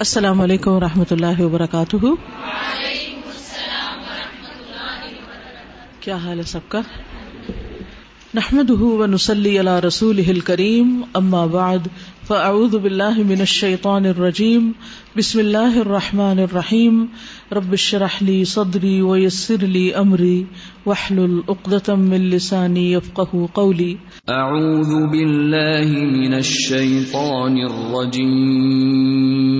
السلام علیکم و رحمۃ اللہ وبرکاتہ۔ کیا حال ہے سب کا؟ نحمد و نسلی علی رسول کریم اما بعد، فاعوذ باللہ من الشیطان الرجیم، بسم اللہ الرحمن الرحیم، رب اشرح لی صدری ویسر لی امری، واحلل عقدۃ من لسانی یفقهوا قولی۔ اعوذ باللہ من الشیطان الرجیم۔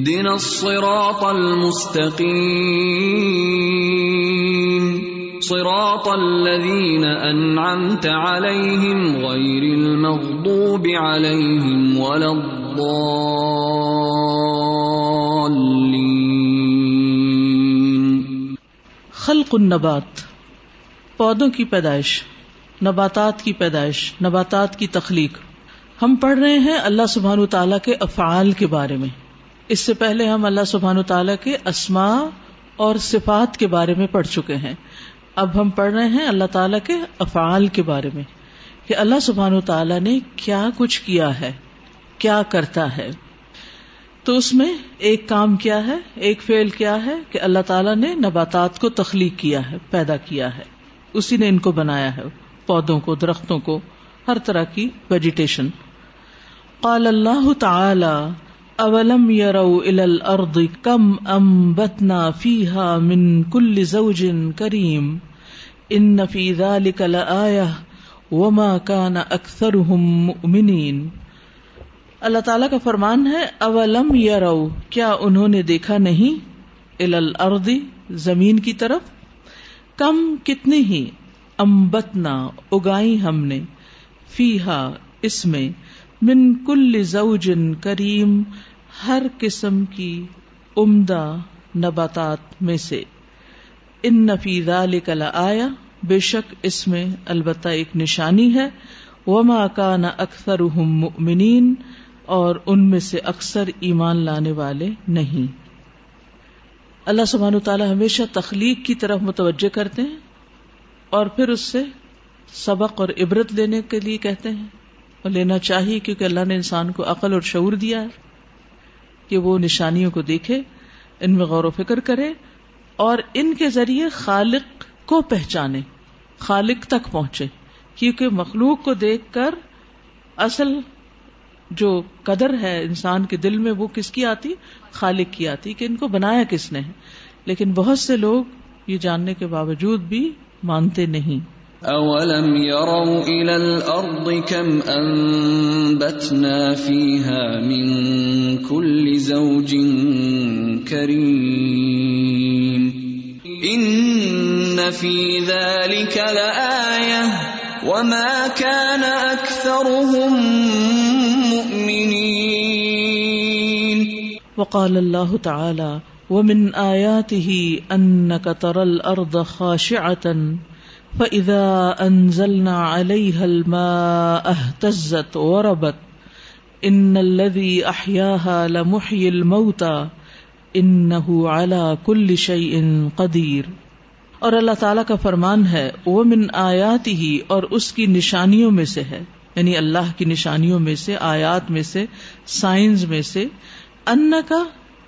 اهدنا الصراط المستقيم. صراط الذين أنعمت عليهم غير المغضوب عليهم ولا الضالين. خلق النبات، پودوں کی پیدائش، نباتات کی پیدائش، نباتات کی تخلیق۔ ہم پڑھ رہے ہیں اللہ سبحان تعالیٰ کے افعال کے بارے میں۔ اس سے پہلے ہم اللہ سبحان تعالیٰ کے اسماء اور صفات کے بارے میں پڑھ چکے ہیں۔ اب ہم پڑھ رہے ہیں اللہ تعالیٰ کے افعال کے بارے میں کہ اللہ سبحان و تعالیٰ نے کیا کچھ کیا ہے، کیا کرتا ہے۔ تو اس میں ایک کام کیا ہے، ایک فعل کیا ہے کہ اللہ تعالیٰ نے نباتات کو تخلیق کیا ہے، پیدا کیا ہے۔ اسی نے ان کو بنایا ہے، پودوں کو، درختوں کو، ہر طرح کی ویجیٹیشن قال اللہ تعالی اولم يروا الى الارض كم انبتنا فيها من كل زوج كريم ان فی ذلك لآیہ وما كان اکثرهم مؤمنین اللہ تعالیٰ کا فرمان ہے اولم یرو کیا انہوں نے دیکھا نہیں؟ الارض زمین کی طرف؟ کم کتنی ہی؟ امبتنا اگائی ہم نے، فیہا، اس میں، من کل زوج کریم ہر قسم کی عمدہ نباتات میں سے۔ ان نفی ذالک آیا بے شک اس میں البتہ ایک نشانی ہے۔ وما کان اکثر مؤمنین، اور ان میں سے اکثر ایمان لانے والے نہیں۔ اللہ سبحانہ تعالیٰ ہمیشہ تخلیق کی طرف متوجہ کرتے ہیں اور پھر اس سے سبق اور عبرت لینے کے لیے کہتے ہیں۔ اور لینا چاہیے کیونکہ اللہ نے انسان کو عقل اور شعور دیا ہے۔ کہ وہ نشانیوں کو دیکھے، ان میں غور و فکر کرے اور ان کے ذریعے خالق کو پہچانے، خالق تک پہنچے۔ کیونکہ مخلوق کو دیکھ کر اصل جو قدر ہے انسان کے دل میں وہ کس کی آتی؟ خالق کی آتی کہ ان کو بنایا کس نے۔ لیکن بہت سے لوگ یہ جاننے کے باوجود بھی مانتے نہیں۔ اولم يروا الى الارض كم انبتنا فيها من كل زوج كريم ان في ذلك لايه وما كان اكثرهم مؤمنين وقال الله تعالى ومن اياته انك ترى الارض خاشعه فَإِذَا أَنزَلْنَا عَلَيْهَا الْمَاءَ اهْتَزَّتْ وَرَبَتْ إِنَّ الَّذِي أَحْيَاهَا لَمُحْيِي الْمَوْتَى إِنَّهُ عَلَى كُلِّ شَيْءٍ قَدِيرٌ۔ اور اللہ تعالیٰ کا فرمان ہے وہ من آیات ہی اور اس کی نشانیوں میں سے ہے۔ یعنی اللہ کی نشانیوں میں سے، آیات میں سے سائنس میں سے۔ ان کا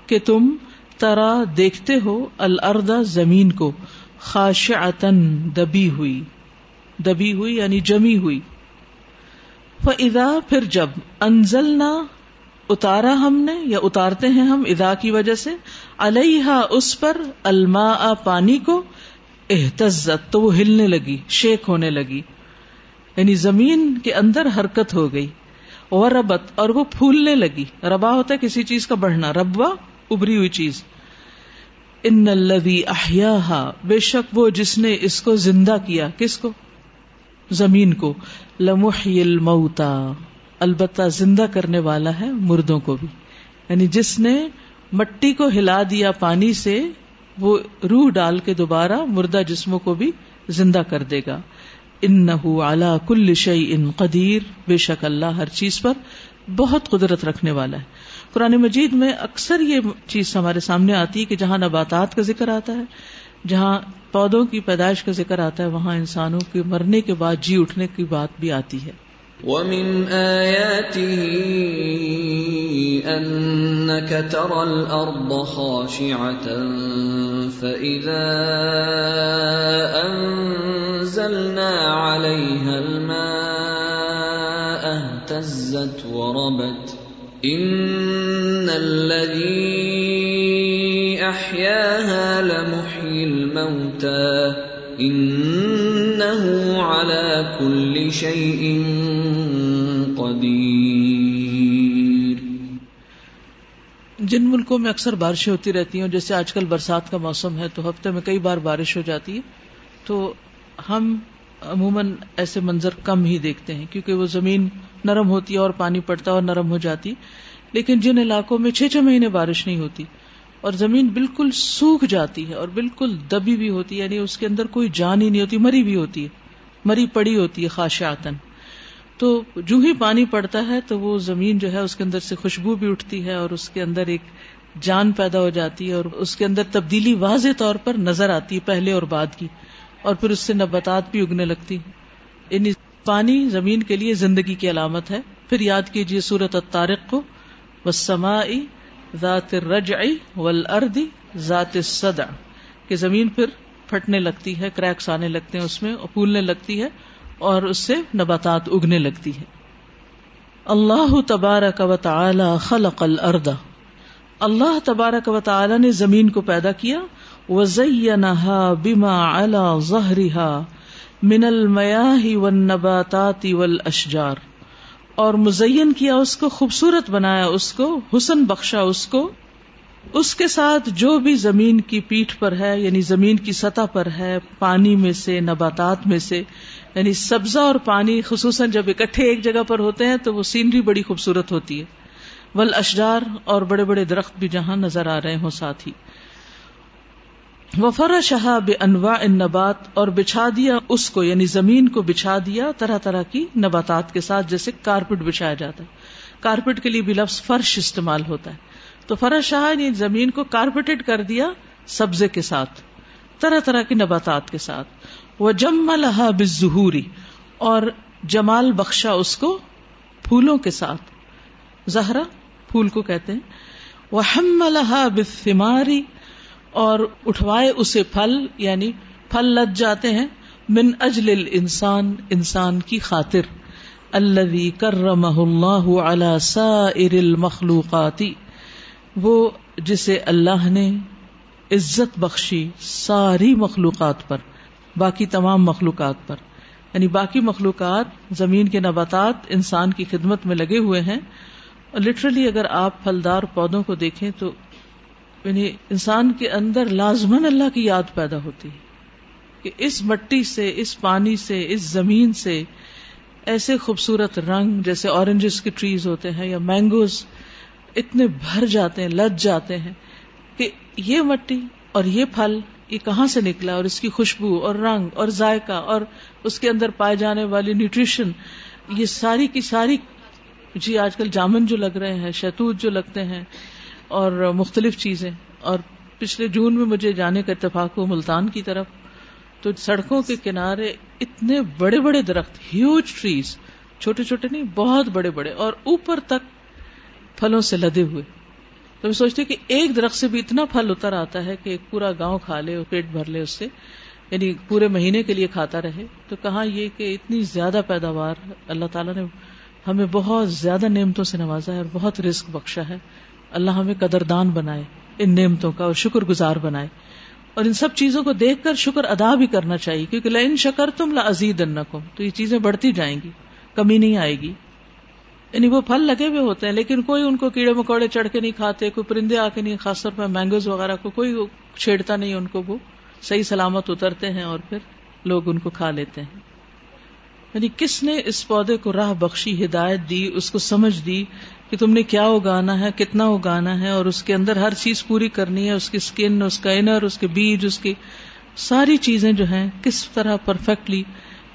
کہ تم ترا دیکھتے ہو الردا زمین کو۔ خاشعتن دبی ہوئی۔ دبی ہوئی یعنی جمی ہوئی۔ فضا پھر جب انزل نہ اتارا ہم نے یا اتارتے ہیں ہم ادا کی وجہ سے علیہ اس پر الما پانی کو احتزت تو وہ ہلنے لگی، شیک ہونے لگی۔ یعنی زمین کے اندر حرکت ہو گئی۔ اور ربت اور وہ پھولنے لگی۔ ربا ہوتا ہے کسی چیز کا بڑھنا، ربوا ابری ہوئی چیز۔ ان الذي احياها بے شک وہ جس نے اس کو زندہ کیا، کس کو؟ زمین کو۔ لمحی الموتا، البتہ زندہ کرنے والا ہے مردوں کو بھی۔ یعنی جس نے مٹی کو ہلا دیا پانی سے، وہ روح ڈال کے دوبارہ مردہ جسموں کو بھی زندہ کر دے گا۔ ان نہ کل شعی ان قدیر، بے شک اللہ ہر چیز پر بہت قدرت رکھنے والا ہے۔ قرآن مجید میں اکثر یہ چیز ہمارے سامنے آتی ہے کہ جہاں نباتات کا ذکر آتا ہے، جہاں پودوں کی پیدائش کا ذکر آتا ہے، وہاں انسانوں کے مرنے کے بعد جی اٹھنے کی بات بھی آتی ہے۔ ومن آياته أنك ترى الأرض خاشعة فإذا أنزلنا عليها الماء اهتزت وربت إن الذي أحياها لمحيي الموتى إنه على كل شيء جن ملکوں میں اکثر بارشیں ہوتی رہتی ہیں، جیسے آج کل برسات کا موسم ہے تو ہفتے میں کئی بار بارش ہو جاتی ہے، تو ہم عموماً ایسے منظر کم ہی دیکھتے ہیں، کیونکہ وہ زمین نرم ہوتی ہے اور پانی پڑتا اور نرم ہو جاتی، لیکن جن علاقوں میں چھ چھ مہینے بارش نہیں ہوتی اور زمین بالکل سوکھ جاتی ہے اور بالکل دبی بھی ہوتی ہے یعنی اس کے اندر کوئی جان ہی نہیں ہوتی، مری بھی ہوتی ہے، مری پڑی ہوتی ہے خاشعاتن تو جو ہی پانی پڑتا ہے تو وہ زمین جو ہے اس کے اندر سے خوشبو بھی اٹھتی ہے اور اس کے اندر ایک جان پیدا ہو جاتی ہے اور اس کے اندر تبدیلی واضح طور پر نظر آتی ہے پہلے اور بعد کی۔ اور پھر اس سے نباتات بھی اگنے لگتی یعنی پانی زمین کے لیے زندگی کی علامت ہے۔ پھر یاد کیجیے سورت الطارق کو۔ وسما ذات رج ول ذات صدا کہ زمین پھر پھٹنے لگتی ہے، کریکس آنے لگتے ہیں اس میں پھولنے لگتی ہے اور اس سے نباتات اگنے لگتی ہے اللہ تبارک و تعالی خلق الارض۔ اللہ تبارک و تعالی نے زمین کو پیدا کیا وزینها بما على ظهرها من المیاہ والنباتات والاشجار۔ اور مزین کیا اس کو، خوبصورت بنایا اس کو، حسن بخشا اس کو۔ اس کے ساتھ جو بھی زمین کی پیٹھ پر ہے یعنی زمین کی سطح پر ہے، پانی میں سے، نباتات میں سے یعنی سبزہ اور پانی، خصوصاً جب اکٹھے ایک جگہ پر ہوتے ہیں، تو وہ سینری بڑی خوبصورت ہوتی ہے۔ ول اشجار اور بڑے بڑے درخت بھی جہاں نظر آ رہے ہوں ساتھ ہی۔ وفر شاہ بے انواع ان نبات اور بچھا دیا اس کو یعنی زمین کو بچھا دیا طرح طرح کی نباتات کے ساتھ، جیسے کارپیٹ بچھایا جاتا ہے۔ کارپیٹ کے لیے بھی لفظ فرش استعمال ہوتا ہے۔ تو فرش شاہ نے یعنی زمین کو کارپیٹڈ کر دیا سبزے کے ساتھ، طرح طرح کی نباتات کے ساتھ۔ وہ جم لہا بظہوری اور جمال بخشا اس کو پھولوں کے ساتھ۔ زہرا، پھول کو کہتے ہیں۔ وہ ہم لہا بماری اور اٹھوائے اسے پھل یعنی پھل لد جاتے ہیں، من اجل انسان انسان کی خاطر۔ اللہ کر اللہ علی سائر المخلوقاتی وہ جسے اللہ نے عزت بخشی ساری مخلوقات پر، باقی تمام مخلوقات پر۔ یعنی باقی مخلوقات زمین کے نباتات، انسان کی خدمت میں لگے ہوئے ہیں۔ اور لٹرلی اگر آپ پھلدار پودوں کو دیکھیں تو یعنی انسان کے اندر لازمن اللہ کی یاد پیدا ہوتی ہے کہ اس مٹی سے، اس پانی سے، اس زمین سے ایسے خوبصورت رنگ جیسے اورنجز کے ٹریز ہوتے ہیں یا مینگوز اتنے بھر جاتے ہیں لد جاتے ہیں کہ یہ مٹی اور یہ پھل یہ کہاں سے نکلا اور اس کی خوشبو اور رنگ اور ذائقہ اور اس کے اندر پائے جانے والی نیوٹریشن یہ ساری کی ساری جی آج کل جامن جو لگ رہے ہیں شہتوت جو لگتے ہیں اور مختلف چیزیں اور پچھلے جون میں مجھے جانے کا اتفاق ہو ملتان کی طرف، تو سڑکوں کے کنارے اتنے بڑے بڑے درخت ہیوج ٹریز چھوٹے چھوٹے نہیں، بہت بڑے بڑے، اور اوپر تک پھلوں سے لدے ہوئے۔ تو میں سوچتی کہ ایک درخت سے بھی اتنا پھل اتر آتا ہے کہ پورا گاؤں کھا لے اور پیٹ بھر لے اس سے یعنی پورے مہینے کے لیے کھاتا رہے۔ تو کہاں یہ کہ اتنی زیادہ پیداوار، اللہ تعالیٰ نے ہمیں بہت زیادہ نعمتوں سے نوازا ہے اور بہت رسک بخشا ہے۔ اللہ ہمیں قدردان بنائے، ان نعمتوں کا اور شکر گزار بنائے۔ اور ان سب چیزوں کو دیکھ کر شکر ادا بھی کرنا چاہیے، کیونکہ لن شکر تم لزید تو یہ چیزیں بڑھتی جائیں گی، کمی نہیں آئے گی۔ یعنی وہ پھل لگے ہوئے ہوتے ہیں، لیکن کوئی ان کو کیڑے مکوڑے چڑھ کے نہیں کھاتے، کوئی پرندے آ کے نہیں، خاص طور پر مینگوز وغیرہ کو کوئی چھیڑتا نہیں، ان کو وہ صحیح سلامت اترتے ہیں اور پھر لوگ ان کو کھا لیتے ہیں۔ یعنی کس نے اس پودے کو راہ بخشی، ہدایت دی، اس کو سمجھ دی کہ تم نے کیا اگانا ہے، کتنا اگانا ہے، اور اس کے اندر ہر چیز پوری کرنی ہے، اس کی اسکن اس کا انر اس کے بیج اس کی ساری چیزیں جو ہیں، کس طرح پرفیکٹلی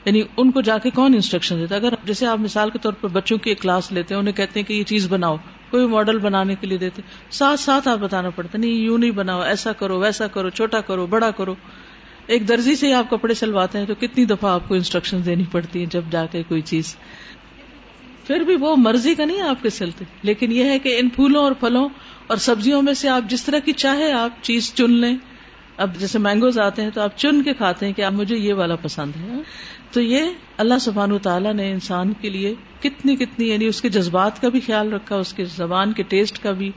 یعنی ان کو جا کے کون انسٹرکشن دیتا اگر جیسے آپ مثال کے طور پر بچوں کی ایک کلاس لیتے ہیں، انہیں کہتے ہیں کہ یہ چیز بناؤ، کوئی ماڈل بنانے کے لیے دیتے ساتھ ساتھ آپ بتانا پڑتا نہیں، یوں نہیں بناؤ، ایسا کرو، ویسا کرو، چھوٹا کرو، بڑا کرو۔ ایک درزی سے آپ کپڑے سلواتے ہیں تو کتنی دفعہ آپ کو انسٹرکشن دینی پڑتی ہیں جب جا کے کوئی چیز پھر بھی وہ مرضی کا نہیں آپ کے سلتے لیکن یہ ہے کہ ان پھولوں اور پھلوں اور سبزیوں میں سے آپ جس طرح کی چاہے آپ چیز چن لیں۔ اب جیسے مینگوز آتے ہیں تو آپ چن کے کھاتے ہیں کہ آپ مجھے یہ والا پسند ہے۔ تو یہ اللہ سبحان تعالیٰ نے انسان کے لیے کتنی کتنی یعنی اس کے جذبات کا بھی خیال رکھا، اس کے زبان کے ٹیسٹ کا بھی،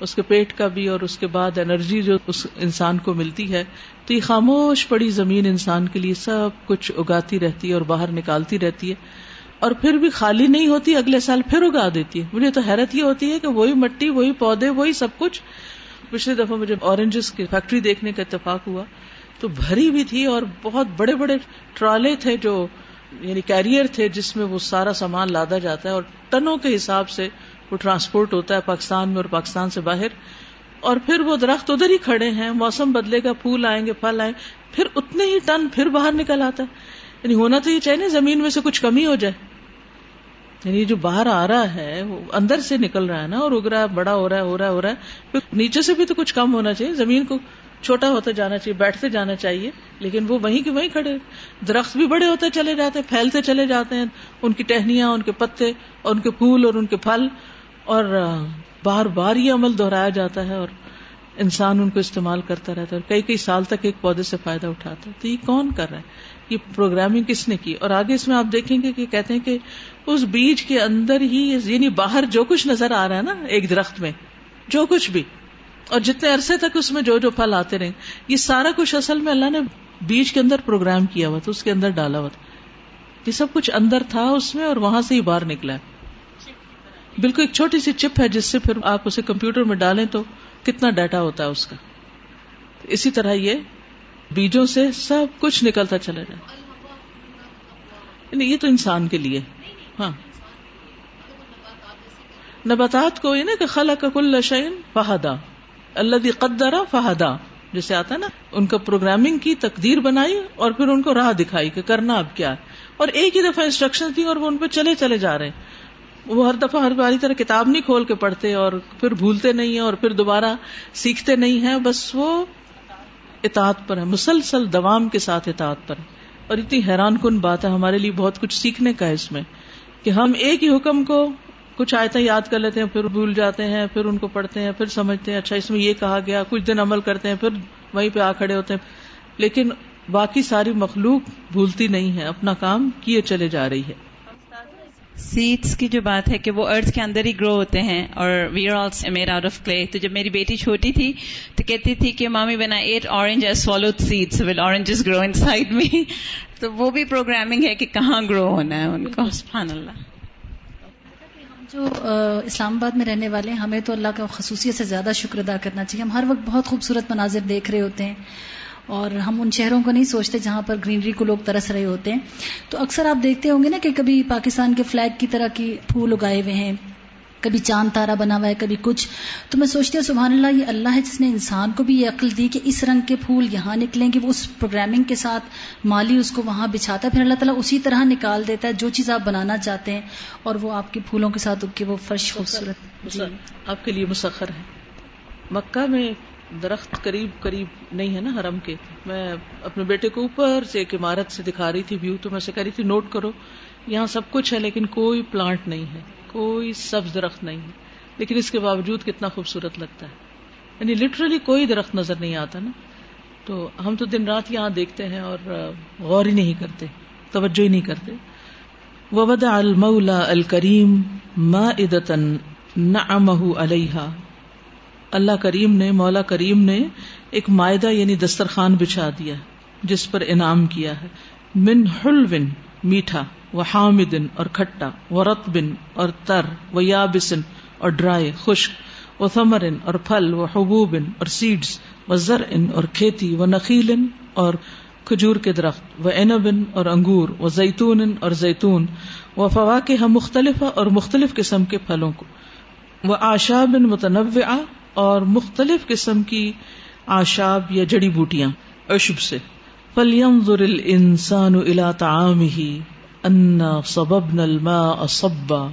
اس کے پیٹ کا بھی اور اس کے بعد انرجی جو اس انسان کو ملتی ہے۔ تو یہ خاموش پڑی زمین انسان کے لیے سب کچھ اگاتی رہتی ہے اور باہر نکالتی رہتی ہے۔ اور پھر بھی خالی نہیں ہوتی، اگلے سال پھر اگا دیتی ہے۔ مجھے تو حیرت یہ ہوتی ہے کہ وہی مٹی، وہی پودے، وہی سب کچھ۔ پچھلی دفعہ مجھے اورنجز کی فیکٹری دیکھنے کا اتفاق ہوا۔ تو بھری بھی تھی اور بہت بڑے بڑے ٹرالے تھے جو یعنی کیریئر تھے جس میں وہ سارا سامان لادا جاتا ہے اور ٹنوں کے حساب سے وہ ٹرانسپورٹ ہوتا ہے پاکستان میں اور پاکستان سے باہر۔ اور پھر وہ درخت ادھر ہی کھڑے ہیں، موسم بدلے گا، پھول آئیں گے، پھل آئیں۔ پھر اتنے ہی ٹن پھر باہر نکل آتا ہے۔ یعنی ہونا تو یہ چاہیے زمین میں سے کچھ کمی ہو جائے۔ یعنی جو باہر آ رہا ہے، وہ اندر سے نکل رہا ہے نا، اور اگ رہا ہے بڑا ہو رہا ہے، ہو رہا ہے، ہو رہا ہے، پھر نیچے سے بھی تو کچھ کم ہونا چاہیے۔ زمین کو چھوٹا ہوتا جانا چاہیے، بیٹھتے جانا چاہیے، لیکن وہ وہیں کے وہیں کھڑے۔ درخت بھی بڑے ہوتے چلے جاتے ہیں، پھیلتے چلے جاتے ہیں۔ ان کی ٹہنیاں، ان کے پتے، اور ان کے پھول، اور ان کے پھل۔ اور بار بار یہ عمل دہرایا جاتا ہے، اور انسان ان کو استعمال کرتا رہتا ہے۔ اور کئی کئی سال تک ایک پودے سے فائدہ اٹھاتا ہے۔ تو یہ کون کر رہا ہے؟ یہ پروگرامنگ کس نے کی؟ اور آگے اس میں آپ دیکھیں گے کہ کہتے ہیں کہ اس بیج کے اندر ہی یعنی باہر جو کچھ نظر آ رہا ہے نا ایک درخت میں، جو کچھ بھی۔ اور جتنے عرصے تک اس میں جو جو پھل آتے رہے، یہ سارا کچھ اصل میں اللہ نے بیج کے اندر پروگرام کیا ہوا تھا، اس کے اندر ڈالا ہوا تھا۔ یہ سب کچھ اندر تھا اس میں اور وہاں سے ہی باہر نکلا ہے۔ بالکل ایک چھوٹی سی چپ ہے، جس سے پھر آپ اسے کمپیوٹر میں ڈالیں تو کتنا ڈیٹا ہوتا ہے اس کا۔ اسی طرح یہ بیجوں سے سب کچھ نکلتا چلا جائے۔ یعنی یہ تو انسان کے لیے۔ ہاں۔ نباتات کو یہ نا کہ خلا کا کل شعین فہدا۔ اللہ قدرا فہدا۔ جیسے آتا ہے نا، ان کا پروگرامنگ کی تقدیر بنائی اور پھر ان کو راہ دکھائی کہ کرنا اب کیا ہے۔ اور ایک ہی دفعہ انسٹرکشن دی اور وہ ان پہ چلے چلے جا رہے ہیں۔ وہ ہر دفعہ ہر باری طرح کتاب نہیں کھول کے پڑھتے اور پھر بھولتے نہیں ہیں اور پھر دوبارہ سیکھتے نہیں ہیں۔ بس وہ اطاعت پر ہے، مسلسل دوام کے ساتھ اطاعت پر ہے۔ اور اتنی حیران کن بات ہے، ہمارے لیے بہت کچھ سیکھنے کا ہے اس میں کہ ہم ایک ہی حکم کو کچھ آیتیں یاد کر لیتے ہیں، پھر بھول جاتے ہیں، پھر ان کو پڑھتے ہیں، پھر سمجھتے ہیں اچھا اس میں یہ کہا گیا، کچھ دن عمل کرتے ہیں، پھر وہیں پہ آ کھڑے ہوتے ہیں۔ لیکن باقی ساری مخلوق بھولتی نہیں ہے، اپنا کام کیے چلے جا رہی ہے۔ سیڈس کی جو بات ہے کہ وہ ارتھ کے اندر ہی گرو ہوتے ہیں اور we are also made out of clay تو جب میری بیٹی چھوٹی تھی تو کہتی تھی کہ مامی بنا ate orange as swallow seeds will oranges grow inside میں تو وہ بھی پروگرامنگ ہے کہ کہاں گرو ہونا ہے ان کو. سبحان اللہ جو اسلام آباد میں رہنے والے ہیں ہمیں تو اللہ کا خصوصیت سے زیادہ شکر ادا کرنا چاہیے. ہم ہر وقت بہت خوبصورت مناظر دیکھ رہے ہوتے ہیں۔ اور ہم ان شہروں کو نہیں سوچتے جہاں پر گرینری کو لوگ ترس رہے ہوتے ہیں۔ تو اکثر آپ دیکھتے ہوں گے نا کہ کبھی پاکستان کے فلیگ کی طرح کی پھول اگائے ہوئے ہیں کبھی چاند تارا بنا ہوا ہے کبھی کچھ۔ تو میں سوچتی ہوں سبحان اللہ یہ اللہ ہے جس نے انسان کو بھی یہ عقل دی کہ اس رنگ کے پھول یہاں نکلیں گے وہ اس پروگرامنگ کے ساتھ مالی اس کو وہاں بچھاتا ہے۔ پھر اللہ تعالیٰ اسی طرح نکال دیتا ہے جو چیز آپ بنانا چاہتے ہیں اور وہ آپ کے پھولوں کے ساتھ اگ کے وہ فرش خوبصورت۔ جی۔ آپ کے لیے مسخر ہے۔ مکہ میں درخت قریب قریب نہیں ہے نا حرم کے۔ میں اپنے بیٹے کو اوپر سے ایک عمارت سے دکھا رہی تھی ویو، تو میں سے کہہ رہی تھی نوٹ کرو، یہاں سب کچھ ہے لیکن کوئی پلانٹ نہیں ہے، کوئی سبز درخت نہیں ہے۔ لیکن اس کے باوجود کتنا خوبصورت لگتا ہے۔ یعنی لٹرلی کوئی درخت نظر نہیں آتا نا۔ تو ہم تو دن رات یہاں دیکھتے ہیں اور غور ہی نہیں کرتے، توجہ ہی نہیں کرتے۔ وبد المولا الکریم ما ادتن نہ علیہ اللہ کریم نے، مولا کریم نے ایک معدہ یعنی دسترخوان بچھا دیا جس پر انعام کیا ہے۔ من حلو میٹھا، و حامدن اور کھٹا، و رت بن اور تر، و یابسن اور ڈرائی، خشک، و ثمرن اور پھل، و حبوبن اور سیڈس و زر ان اور کھیتی، و نقیل اور کھجور کے درخت، و اینبن اور انگور، و زیتون اور زیتون، و فواق مختلف اور مختلف قسم کے پھلوں کو وہ آشاب متنوع اور مختلف قسم کی آشاب یا جڑی بوٹیاں۔ اشب سے۔ فلیم ضر انسان الا تعام ہی انا سبب نل الماء صبا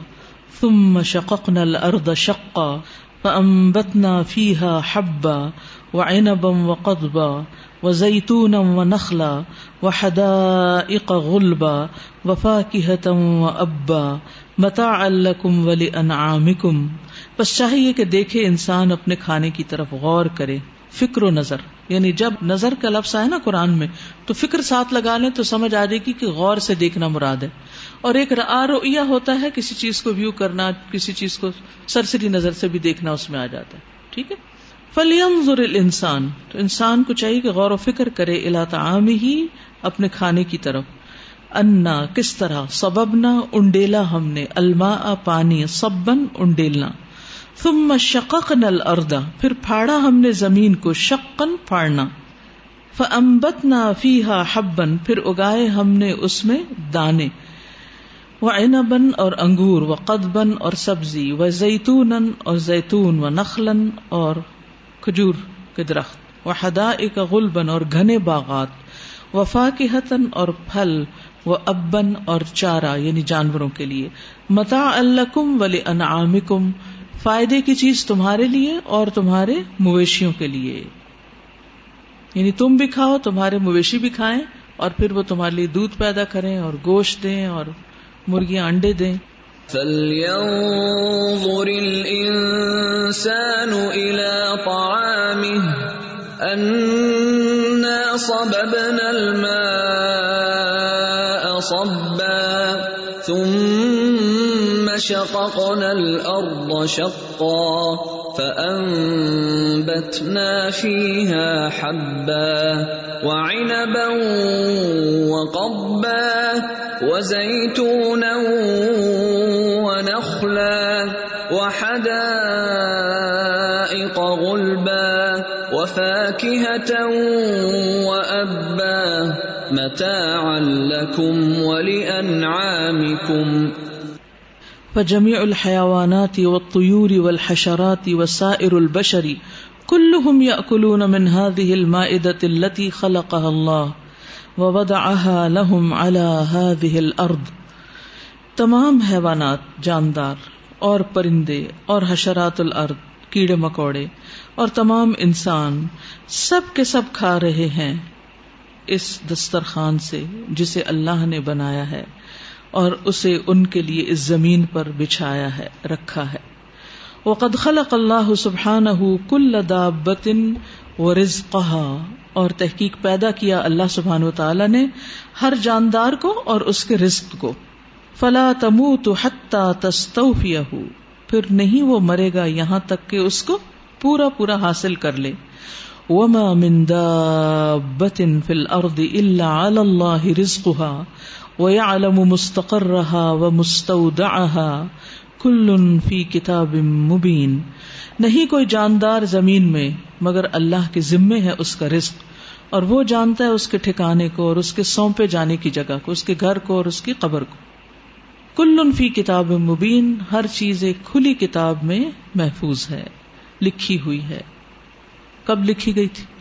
ثم شققنا الارض شقا فانبتنا فيها حبا وعنبا وقضبا وزيتونا ونخلا وحدائق غلبا وفاكهة وأبا متاعا لكم ولأنعامكم بس چاہیے کہ دیکھے انسان اپنے کھانے کی طرف غور کرے، فکر و نظر۔ یعنی جب نظر کا لفظ آئے نا قرآن میں، تو فکر ساتھ لگا لیں تو سمجھ آ جائے گی کہ غور سے دیکھنا مراد ہے۔ اور ایک رویہ ہوتا ہے، کسی چیز کو ویو کرنا، کسی چیز کو سرسری نظر سے بھی دیکھنا اس میں آ جاتا ہے۔ ٹھیک ہے؟ فلیم ضر انسان تو انسان کو چاہیے کہ غور و فکر کرے تعام ہی اپنے کھانے کی طرف۔ انا، کس طرح؟ سبب نہ انڈیلا ہم نے۔ الما پانی سبن انڈیلنا۔ ثم شققنا الارض، پھر پھاڑا ہم نے زمین کو شقن پھاڑنا۔ فانبتنا فيها حبا، پھر اگائے ہم نے اس میں دانے۔ وعنبا اور انگور وقضبا اور سبزی وزيتونا اور زیتون، ونخلا اور کھجور کے درخت۔ حدا ایک غلبن اور گھنے باغات۔ وفا کی اور پھل و ابن اور چارہ یعنی جانوروں کے لیے۔ متا الکم ولی انعامکم فائدے کی چیز تمہارے لیے اور تمہارے مویشیوں کے لیے۔ یعنی تم بھی کھاؤ، تمہارے مویشی بھی کھائیں اور پھر وہ تمہارے لیے دودھ پیدا کریں اور گوشت دیں اور مرغیاں انڈے دیں۔ فلينظر الإنسان إلى طعامه، أنا صببنا الماء صبا، ثم شققنا الأرض شقا فأنبتنا فيها حبا وعنبا وقبا وزيتونا ونخلا وحدائق غلبا وفاكهة وأبا متاعا لكم ولأنعامكم فجميع الحيوانات والطيور والحشرات وسائر البشر كلهم يأكلون من هذه المائدة التي خلقها الله ووضعها لهم على هذه الارض تمام حیوانات، جاندار اور پرندے اور حشرات الارض، کیڑے مکوڑے اور تمام انسان سب کے سب کھا رہے ہیں اس دسترخوان سے جسے اللہ نے بنایا ہے۔ اور اسے ان کے لیے اس زمین پر بچھایا ہے، رکھا ہے۔ وقد خلق اللہ سبحانہ کل دابت و رزقها اور تحقیق پیدا کیا اللہ سبحان و تعالی نے ہر جاندار کو اور اس کے رزق کو۔ فلا تمو تو حتہ تستوفیہ پھر نہیں وہ مرے گا یہاں تک کہ اس کو پورا پورا حاصل کر لے۔ وما من دابت فی الارض الا علی اللہ رزقها۔ ويعلم مستقرها ومستودعها کل فی کتاب مبین نہیں کوئی جاندار زمین میں، مگر اللہ کے ذمے ہے اس کا رزق۔ اور وہ جانتا ہے اس کے ٹھکانے کو اور اس کے سونپے جانے کی جگہ کو، اس کے گھر کو اور اس کی قبر کو۔ کل فی کتاب مبین، ہر چیز ایک کھلی کتاب میں محفوظ ہے، لکھی ہوئی ہے۔ کب لکھی گئی تھی؟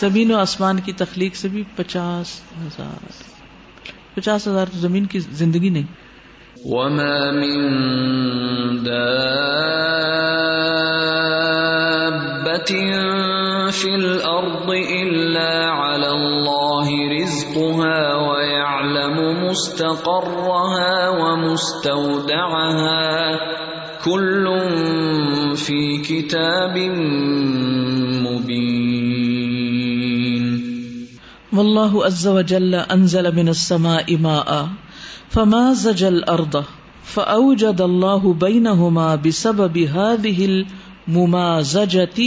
زمین و آسمان کی تخلیق سے بھی پچاس ہزار۔ پچاس ہزار تو زمین کی زندگی نہیں۔ وما من دابة في الأرض إلا على الله رزقها ويعلم مستقرها ومستودعها۔ كل في كتاب مبين۔ والله عز وجل أنزل من السماء ماءً فما زجل ارد فاوجد الله بينهما بسبب هذه الممازجة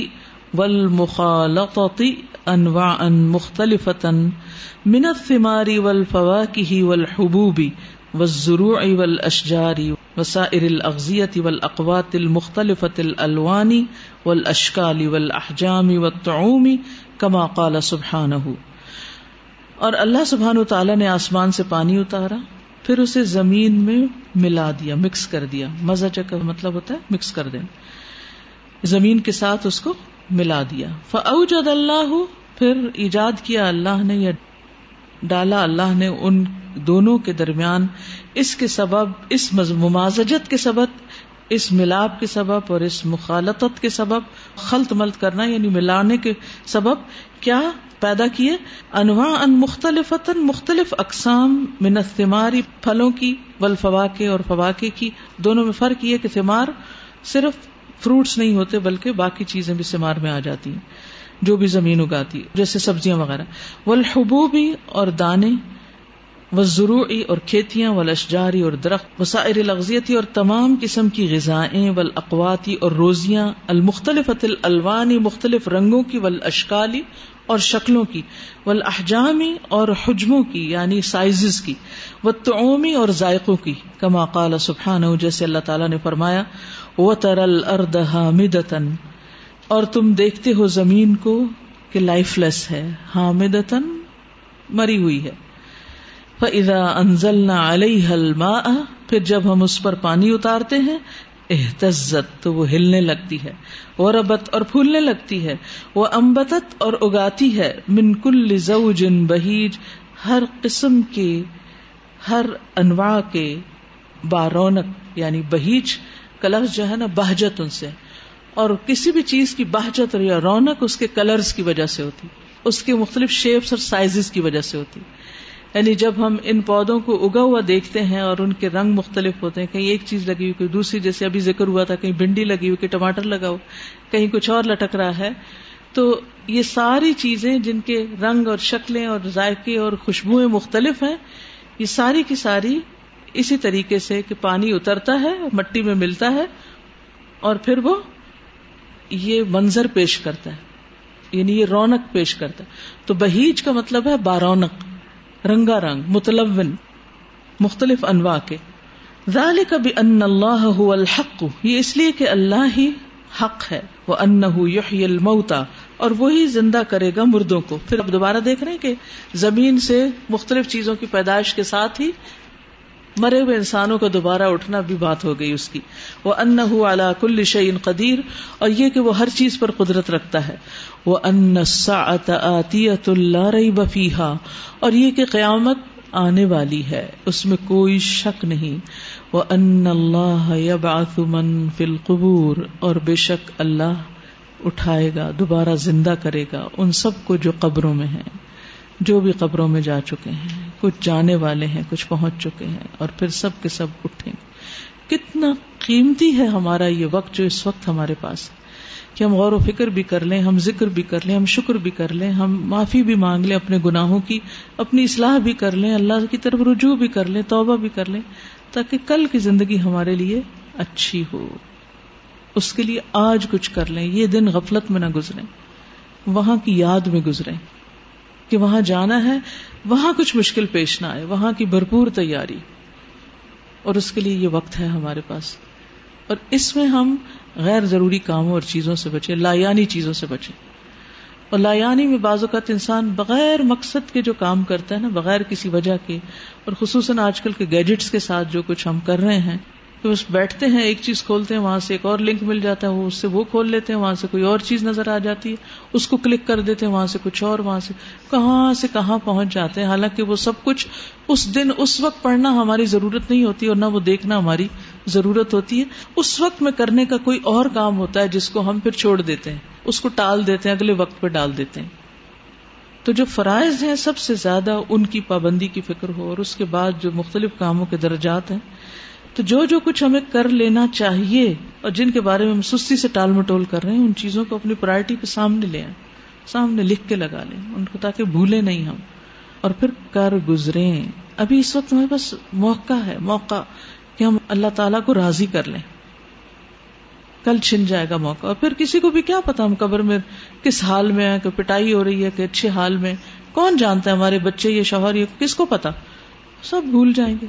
والمخالطة انواعا مختلفة من الثمار والفواكه والحبوب والزروع والاشجار وسائر الاغذية والاقوات المختلفة الالوان والاشكال والاحجام والطعوم كما قال سبحانه اور اللہ سبحان و تعالیٰ نے آسمان سے پانی اتارا، پھر اسے زمین میں ملا دیا مکس کر دیا۔ مزہ کا مطلب ہوتا ہے مکس کر دینا زمین کے ساتھ اس کو ملا دیا۔ فوجد اللہ پھر ایجاد کیا اللہ نے یا ڈالا اللہ نے ان دونوں کے درمیان۔ اس کے سبب، اس ممازجت کے سبب اس ملاپ کے سبب اور اس مخالطت کے سبب، خلط ملت کرنا یعنی ملانے کے سبب کیا پیدا کیے؟ انواع ان مختلف مختلف اقسام منتماری پھلوں کی ول فواقے اور فواقے کی، دونوں میں فرق یہ کہ ثمار صرف فروٹس نہیں ہوتے، بلکہ باقی چیزیں بھی سمار میں آ جاتی ہیں، جو بھی زمین اگاتی جیسے سبزیاں وغیرہ۔ والحبوبی اور دانے وہ ضروری اور کھیتیاں و لشجاری اور درخت، وسائر لغزیتی اور تمام قسم کی غذائیں ول اقواتی اور روزیاں المختلف الوانی مختلف رنگوں کی ول اشکالی اور شکلوں کی ول احجامی اور حجموں کی یعنی سائزز کی و تعومی اور ذائقوں کی، کما قال سبحان جیسے اللہ تعالیٰ نے فرمایا وہ ترل ارد حامدتن اور تم دیکھتے ہو زمین کو کہ لائف لیس ہے حامدتن مری ہوئی ہے۔ فضا انزل نہ علیہ پھر جب ہم اس پر پانی اتارتے ہیں احتزت تو وہ ہلنے لگتی ہے وہ ربت اور پھولنے لگتی ہے، وہ امبتت اور اگاتی ہے، من کل زوج بہیج، ہر قسم کے، ہر انواع کے بارونق یعنی بہیج کلر جو ہے نا، بہجت ان سے۔ اور کسی بھی چیز کی بہجت اور یا رونق اس کے کلرز کی وجہ سے ہوتی، اس کے مختلف شیپس اور سائزز کی وجہ سے ہوتی۔ یعنی جب ہم ان پودوں کو اگا ہوا دیکھتے ہیں اور ان کے رنگ مختلف ہوتے ہیں، کہیں ایک چیز لگی ہوئی، کوئی دوسری، جیسے ابھی ذکر ہوا تھا، کہیں بھنڈی لگی ہوئی کہیں ٹماٹر لگا ہو، کہیں کچھ اور لٹک رہا ہے، تو یہ ساری چیزیں جن کے رنگ اور شکلیں اور ذائقے اور خوشبوئیں مختلف ہیں، یہ ساری کی ساری اسی طریقے سے کہ پانی اترتا ہے، مٹی میں ملتا ہے، اور پھر وہ یہ منظر پیش کرتا ہے یعنی یہ رونق پیش کرتا ہے۔ تو بہیج کا مطلب ہے بارونق رنگا رنگ، متلون، مختلف انواع کے۔ ذالک ان اللہ الحق، یہ اس لیے کہ اللہ ہی حق ہے۔ وہ ان یحیی الموتا اور وہی زندہ کرے گا مردوں کو۔ پھر اب دوبارہ دیکھ رہے ہیں کہ زمین سے مختلف چیزوں کی پیدائش کے ساتھ ہی مرے ہوئے انسانوں کا دوبارہ اٹھنا بھی بات ہو گئی اس کی۔ وہ ان کل شعین قدیر، اور یہ کہ وہ ہر چیز پر قدرت رکھتا ہے۔ وہ ان آتیت اللہ رئی بفیحا اور یہ کہ قیامت آنے والی ہے، اس میں کوئی شک نہیں۔ وہ ان اللہ من فی القبور اور بے شک اللہ اٹھائے گا، دوبارہ زندہ کرے گا ان سب کو جو قبروں میں ہیں، جو بھی قبروں میں جا چکے ہیں۔ کچھ جانے والے ہیں، کچھ پہنچ چکے ہیں اور پھر سب کے سب اٹھیں۔ گے کتنا قیمتی ہے ہمارا یہ وقت جو اس وقت ہمارے پاس ہے۔ کہ ہم غور و فکر بھی کر لیں، ہم ذکر بھی کر لیں، ہم شکر بھی کر لیں، ہم معافی بھی مانگ لیں اپنے گناہوں کی، اپنی اصلاح بھی کر لیں، اللہ کی طرف رجوع بھی کر لیں، توبہ بھی کر لیں، تاکہ کل کی زندگی ہمارے لیے اچھی ہو۔ اس کے لیے آج کچھ کر لیں، یہ دن غفلت میں نہ گزرے وہاں کی یاد میں گزرے کہ وہاں جانا ہے، وہاں کچھ مشکل پیش نہ آئے، وہاں کی بھرپور تیاری۔ اور اس کے لیے یہ وقت ہے ہمارے پاس۔ اور اس میں ہم غیر ضروری کاموں اور چیزوں سے بچے، لایانی چیزوں سے بچے۔ اور لایانی میں بعض اوقات انسان بغیر مقصد کے جو کام کرتا ہے نا، بغیر کسی وجہ کے، اور خصوصاً آج کل کے گیجٹس کے ساتھ جو کچھ ہم کر رہے ہیں، تو بس بیٹھتے ہیں، ایک چیز کھولتے ہیں، وہاں سے ایک اور لنک مل جاتا ہے، وہ اس سے وہ کھول لیتے ہیں، وہاں سے کوئی اور چیز نظر آ جاتی ہے، اس کو کلک کر دیتے ہیں، وہاں سے کچھ اور، وہاں سے کہاں سے کہاں پہنچ جاتے ہیں۔ حالانکہ وہ سب کچھ اس دن، اس وقت پڑھنا ہماری ضرورت نہیں ہوتی اور نہ وہ دیکھنا ہماری ضرورت ہوتی ہے، اس وقت میں کرنے کا کوئی اور کام ہوتا ہے جس کو ہم پھر چھوڑ دیتے ہیں، اس کو ٹال دیتے ہیں، اگلے وقت پہ ڈال دیتے ہیں۔ تو جو فرائض ہیں، سب سے زیادہ ان کی پابندی کی فکر ہو اور اس کے بعد جو مختلف کاموں کے درجات ہیں۔ تو جو جو کچھ ہمیں کر لینا چاہیے اور جن کے بارے میں ہم سستی سے ٹال مٹول کر رہے ہیں، ان چیزوں کو اپنی پرائرٹی پہ سامنے لے آئیں، سامنے لکھ کے لگا لیں، ان کو تاکہ بھولے نہیں ہم۔ اور پھر کر گزرے ابھی اس وقت ہمارے پاس موقع ہے، موقع۔ کہ ہم اللہ تعالیٰ کو راضی کر لیں۔ کل چھن جائے گا موقع۔ اور پھر کسی کو بھی کیا پتا ہم قبر میں کس حال میں ہے کہ پٹائی ہو رہی ہے کہ اچھے حال میں۔ کون جانتا ہے ہمارے بچے یہ شوہر، یہ کس کو پتا؟ سب بھول جائیں گے۔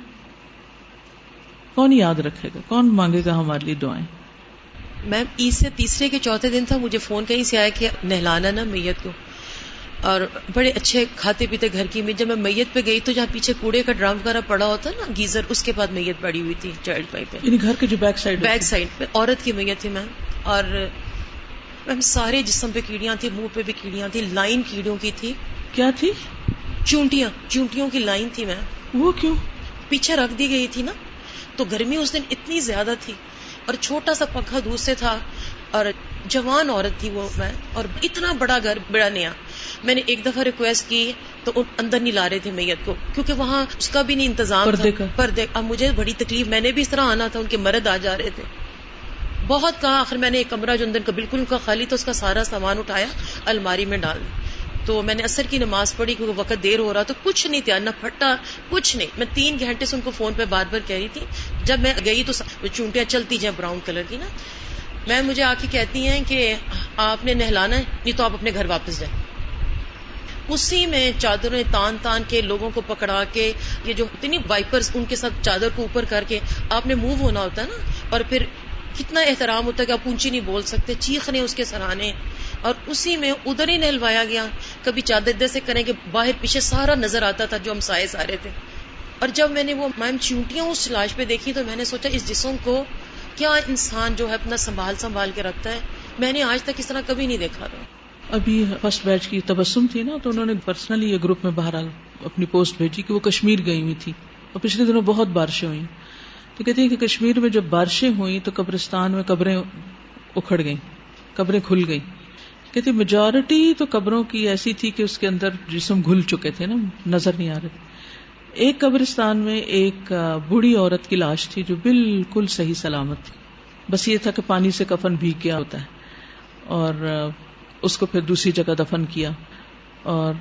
کون یاد رکھے گا؟ کون مانگے گا ہمارے لیے دعائیں؟ میم، عید سے تیسرے کے چوتھے دن تھا، مجھے فون کہیں سے آیا کہ نہلانا نا، میت کو۔ اور بڑے اچھے کھاتے پیتے گھر کی میں جب میں میت پہ گئی تو جہاں پیچھے کوڑے کا ڈرام وغیرہ پڑا ہوتا نا گیزر اس کے بعد میت پڑی ہوئی تھی چائلڈ پائی پہ۔ یعنی گھر کے جو بیک سائڈ بیک سائڈ پہ عورت کی میت تھی میم۔ اور میم سارے جسم پہ کیڑیاں تھی منہ پہ بھی کیڑیاں تھی لائن کیڑوں کی تھی۔ کیا تھی؟ چونٹیاں چونٹیوں کی لائن تھی میم۔ وہ کیوں؟ پیچھے رکھ دی گئی تھی نا۔ تو گرمی اس دن اتنی زیادہ تھی اور چھوٹا سا پنکھا دور سے تھا۔ اور جوان عورت تھی وہ میں اور اتنا بڑا گھر بڑا نیا۔ میں نے ایک دفعہ ریکویسٹ کی تو اندر نہیں لا رہے تھے میت کو کیونکہ وہاں اس کا بھی نہیں انتظام پردے کا۔ پردے۔ اب مجھے بڑی تکلیف میں نے بھی اس طرح آنا تھا ان کے مرد آ جا رہے تھے۔ بہت کہا آخر میں نے ایک کمرہ جو اندر کا بالکل ان کا خالی تھا اس کا سارا سامان اٹھایا الماری میں ڈال۔ تو میں نے اثر کی نماز پڑھی کیونکہ وقت دیر ہو رہا تو کچھ نہیں تھا نہ پھٹا کچھ نہیں۔ میں تین گھنٹے سے ان کو فون پہ بار بار کہہ رہی تھی۔ جب میں گئی تو چونٹیاں چلتی جائیں براؤن کلر کی نا۔ میں مجھے آ کے کہتی ہیں کہ آپ نے نہلانا ہے نہیں تو آپ اپنے گھر واپس جائیں۔ اسی میں چادریں تان تان کے لوگوں کو پکڑا کے یہ جو ہوتی نہیں وائپرز ان کے ساتھ چادر کو اوپر کر کے آپ نے موو ہونا ہوتا ہے نا، اور پھر کتنا احترام ہوتا ہے کہ آپ اونچی نہیں بول سکتے، چیخنے اس کے سرانے۔ اور اسی میں ادھر ہی نہلوایا گیا۔ کبھی چادر سے کریں کہ باہر پیچھے سارا نظر آتا تھا جو ہم سائے سارے تھے۔ اور جب میں نے وہ میم چونٹیاں اس لاش پہ دیکھی تو میں نے سوچا اس جسم کو کیا انسان جو ہے اپنا سنبھال سنبھال کے رکھتا ہے؟ میں نے آج تک اس طرح کبھی نہیں دیکھا تھا۔ ابھی فرسٹ بیچ کی تبسم تھی نا، تو انہوں نے پرسنلی یہ گروپ میں باہر اپنی پوسٹ بھیجی کہ وہ کشمیر گئی ہوئی تھی۔ اور پچھلے دنوں بہت بارشیں ہوئی تو کہتے ہیں کہ کشمیر میں جب بارشیں ہوئی تو قبرستان میں قبریں اکھڑ گئیں، قبریں کھل گئی کہتے میجورٹی تو قبروں کی ایسی تھی کہ اس کے اندر جسم گھل چکے تھے نا، نظر نہیں آ رہے۔ تھے ایک قبرستان میں ایک بوڑھی عورت کی لاش تھی جو بالکل صحیح سلامت تھی۔ بس یہ تھا کہ پانی سے کفن بھی کیا ہوتا ہے۔ اور اس کو پھر دوسری جگہ دفن کیا اور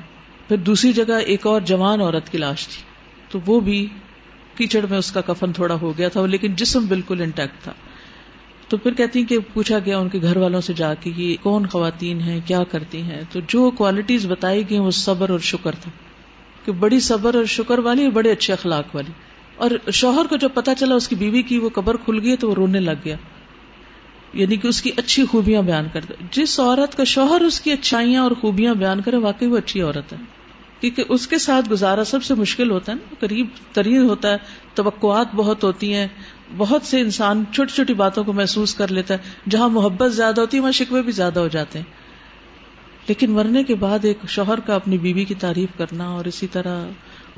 پھر دوسری جگہ ایک اور جوان عورت کی لاش تھی تو وہ بھی کیچڑ میں اس کا کفن تھوڑا ہو گیا تھا، لیکن جسم بالکل انٹیکٹ تھا۔ تو پھر کہتی کہ پوچھا گیا ان کے گھر والوں سے جا کے یہ کون خواتین ہیں، کیا کرتی ہیں؟ تو جو کوالٹیز بتائی گئی وہ صبر اور شکر تھا۔ کہ بڑی صبر اور شکر والی اور بڑے اچھے اخلاق والی۔ اور شوہر کو جب پتا چلا اس کی بیوی کی وہ قبر کھل گئی تو وہ رونے لگ گیا۔ یعنی کہ اس کی اچھی خوبیاں بیان کر دے۔ جس عورت کا شوہر اس کی اچھائیاں اور خوبیاں بیان کرے، واقعی وہ اچھی عورت ہے۔ کیونکہ اس کے ساتھ گزارا سب سے مشکل ہوتا ہے نا، قریب ترین ہوتا ہے، توقعات بہت ہوتی ہیں۔ بہت سے انسان چھوٹی چھوٹی باتوں کو محسوس کر لیتا ہے۔ جہاں محبت زیادہ ہوتی ہے، وہاں شکوے بھی زیادہ ہو جاتے ہیں۔ لیکن مرنے کے بعد ایک شوہر کا اپنی بیوی کی تعریف کرنا اور اسی طرح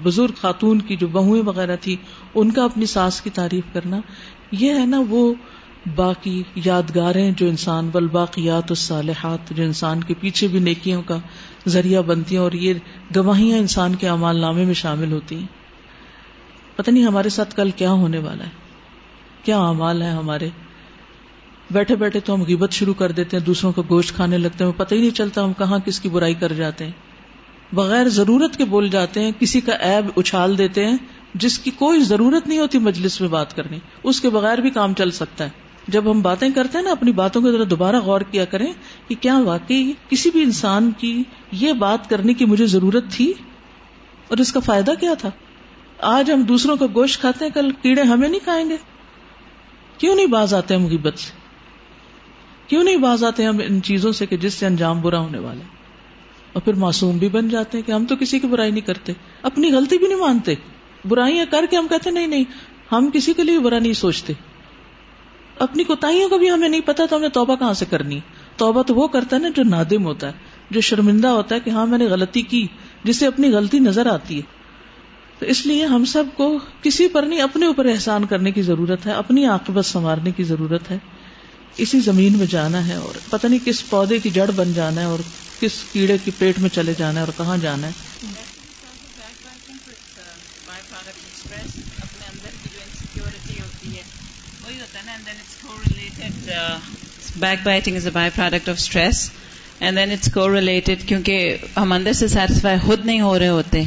بزرگ خاتون کی جو بہویں وغیرہ تھی ان کا اپنی ساس کی تعریف کرنا، یہ ہے نا وہ باقی یادگاریں جو انسان، بل باقیات الصالحات، جو انسان کے پیچھے بھی نیکیوں کا ذریعہ بنتی ہیں اور یہ گواہیاں انسان کے امال نامے میں شامل ہوتی ہیں۔ پتہ نہیں ہمارے ساتھ کل کیا ہونے والا ہے۔ کیا امال ہے ہمارے۔ بیٹھے بیٹھے تو ہم غیبت شروع کر دیتے ہیں، دوسروں کو گوشت کھانے لگتے ہیں پتہ ہی نہیں چلتا ہم کہاں کس کی برائی کر جاتے ہیں۔ بغیر ضرورت کے بول جاتے ہیں، کسی کا ایب اچھال دیتے ہیں، جس کی کوئی ضرورت نہیں ہوتی مجلس میں بات کرنی۔ اس کے بغیر بھی کام چل سکتا ہے۔ جب ہم باتیں کرتے ہیں نا، اپنی باتوں کو ذرا دوبارہ غور کیا کریں کہ کیا واقعی کسی بھی انسان کی یہ بات کرنے کی مجھے ضرورت تھی؟ اور اس کا فائدہ کیا تھا؟ آج ہم دوسروں کا گوشت کھاتے ہیں، کل کیڑے ہمیں نہیں کھائیں گے۔ کیوں نہیں باز آتے ہم غیبت سے؟ کیوں نہیں باز آتے ہم ان چیزوں سے کہ جس سے انجام برا ہونے والا اور پھر معصوم بھی بن جاتے ہیں کہ ہم تو کسی کی برائی نہیں کرتے۔ اپنی غلطی بھی نہیں مانتے۔ برائیاں کر کے ہم کہتے نہیں نہیں، ہم کسی کے لیے برا نہیں سوچتے۔ اپنی کوتاہیوں کا بھی ہمیں نہیں پتا تو ہم نے توبہ کہاں سے کرنی؟ توبہ تو وہ کرتا ہے نا جو نادم ہوتا ہے، جو شرمندہ ہوتا ہے کہ ہاں میں نے غلطی کی، جسے اپنی غلطی نظر آتی ہے۔ تو اس لیے ہم سب کو کسی پر نہیں، اپنے اوپر احسان کرنے کی ضرورت ہے، اپنی عاقبت سنوارنے کی ضرورت ہے۔ اسی زمین میں جانا ہے اور پتہ نہیں کس پودے کی جڑ بن جانا ہے اور کس کیڑے کی پیٹ میں چلے جانا ہے اور کہاں جانا ہے۔ Backbiting is a byproduct of stress and then it's correlated کیونکہ ہم اندر سے سیٹسفائی خود نہیں ہو رہے ہوتے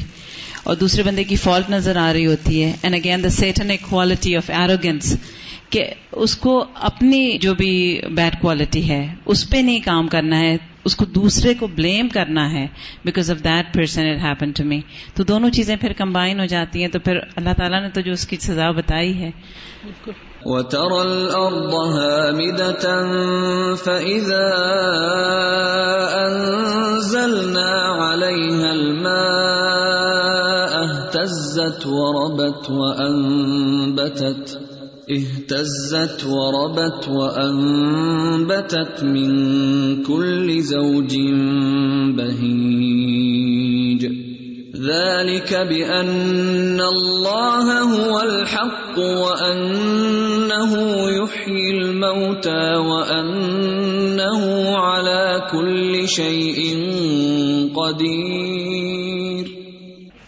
اور دوسرے بندے کی فالٹ نظر آ رہی ہوتی ہے and again the Satan quality of arrogance کہ اس کو اپنی جو بھی بیڈ کوالٹی ہے اس پہ نہیں کام کرنا ہے اس کو دوسرے کو بلیم کرنا ہے because of that person it happen to me تو دونوں چیزیں پھر کمبائن ہو جاتی ہیں تو پھر اللہ تعالیٰ نے تو جو اس کی سزا بتائی ہے وَتَرَى الْأَرْضَ هَامِدَةً فَإِذَا أَنزَلْنَا عَلَيْهَا الْمَاءَ اهْتَزَّتْ وَرَبَتْ وَأَنبَتَتْ اهتزت وربت وأنبتت من كل زوج بهيج ذلك بأن الله هو الحق وأنه يحيي الموتى وأنه على كل شيء قدير.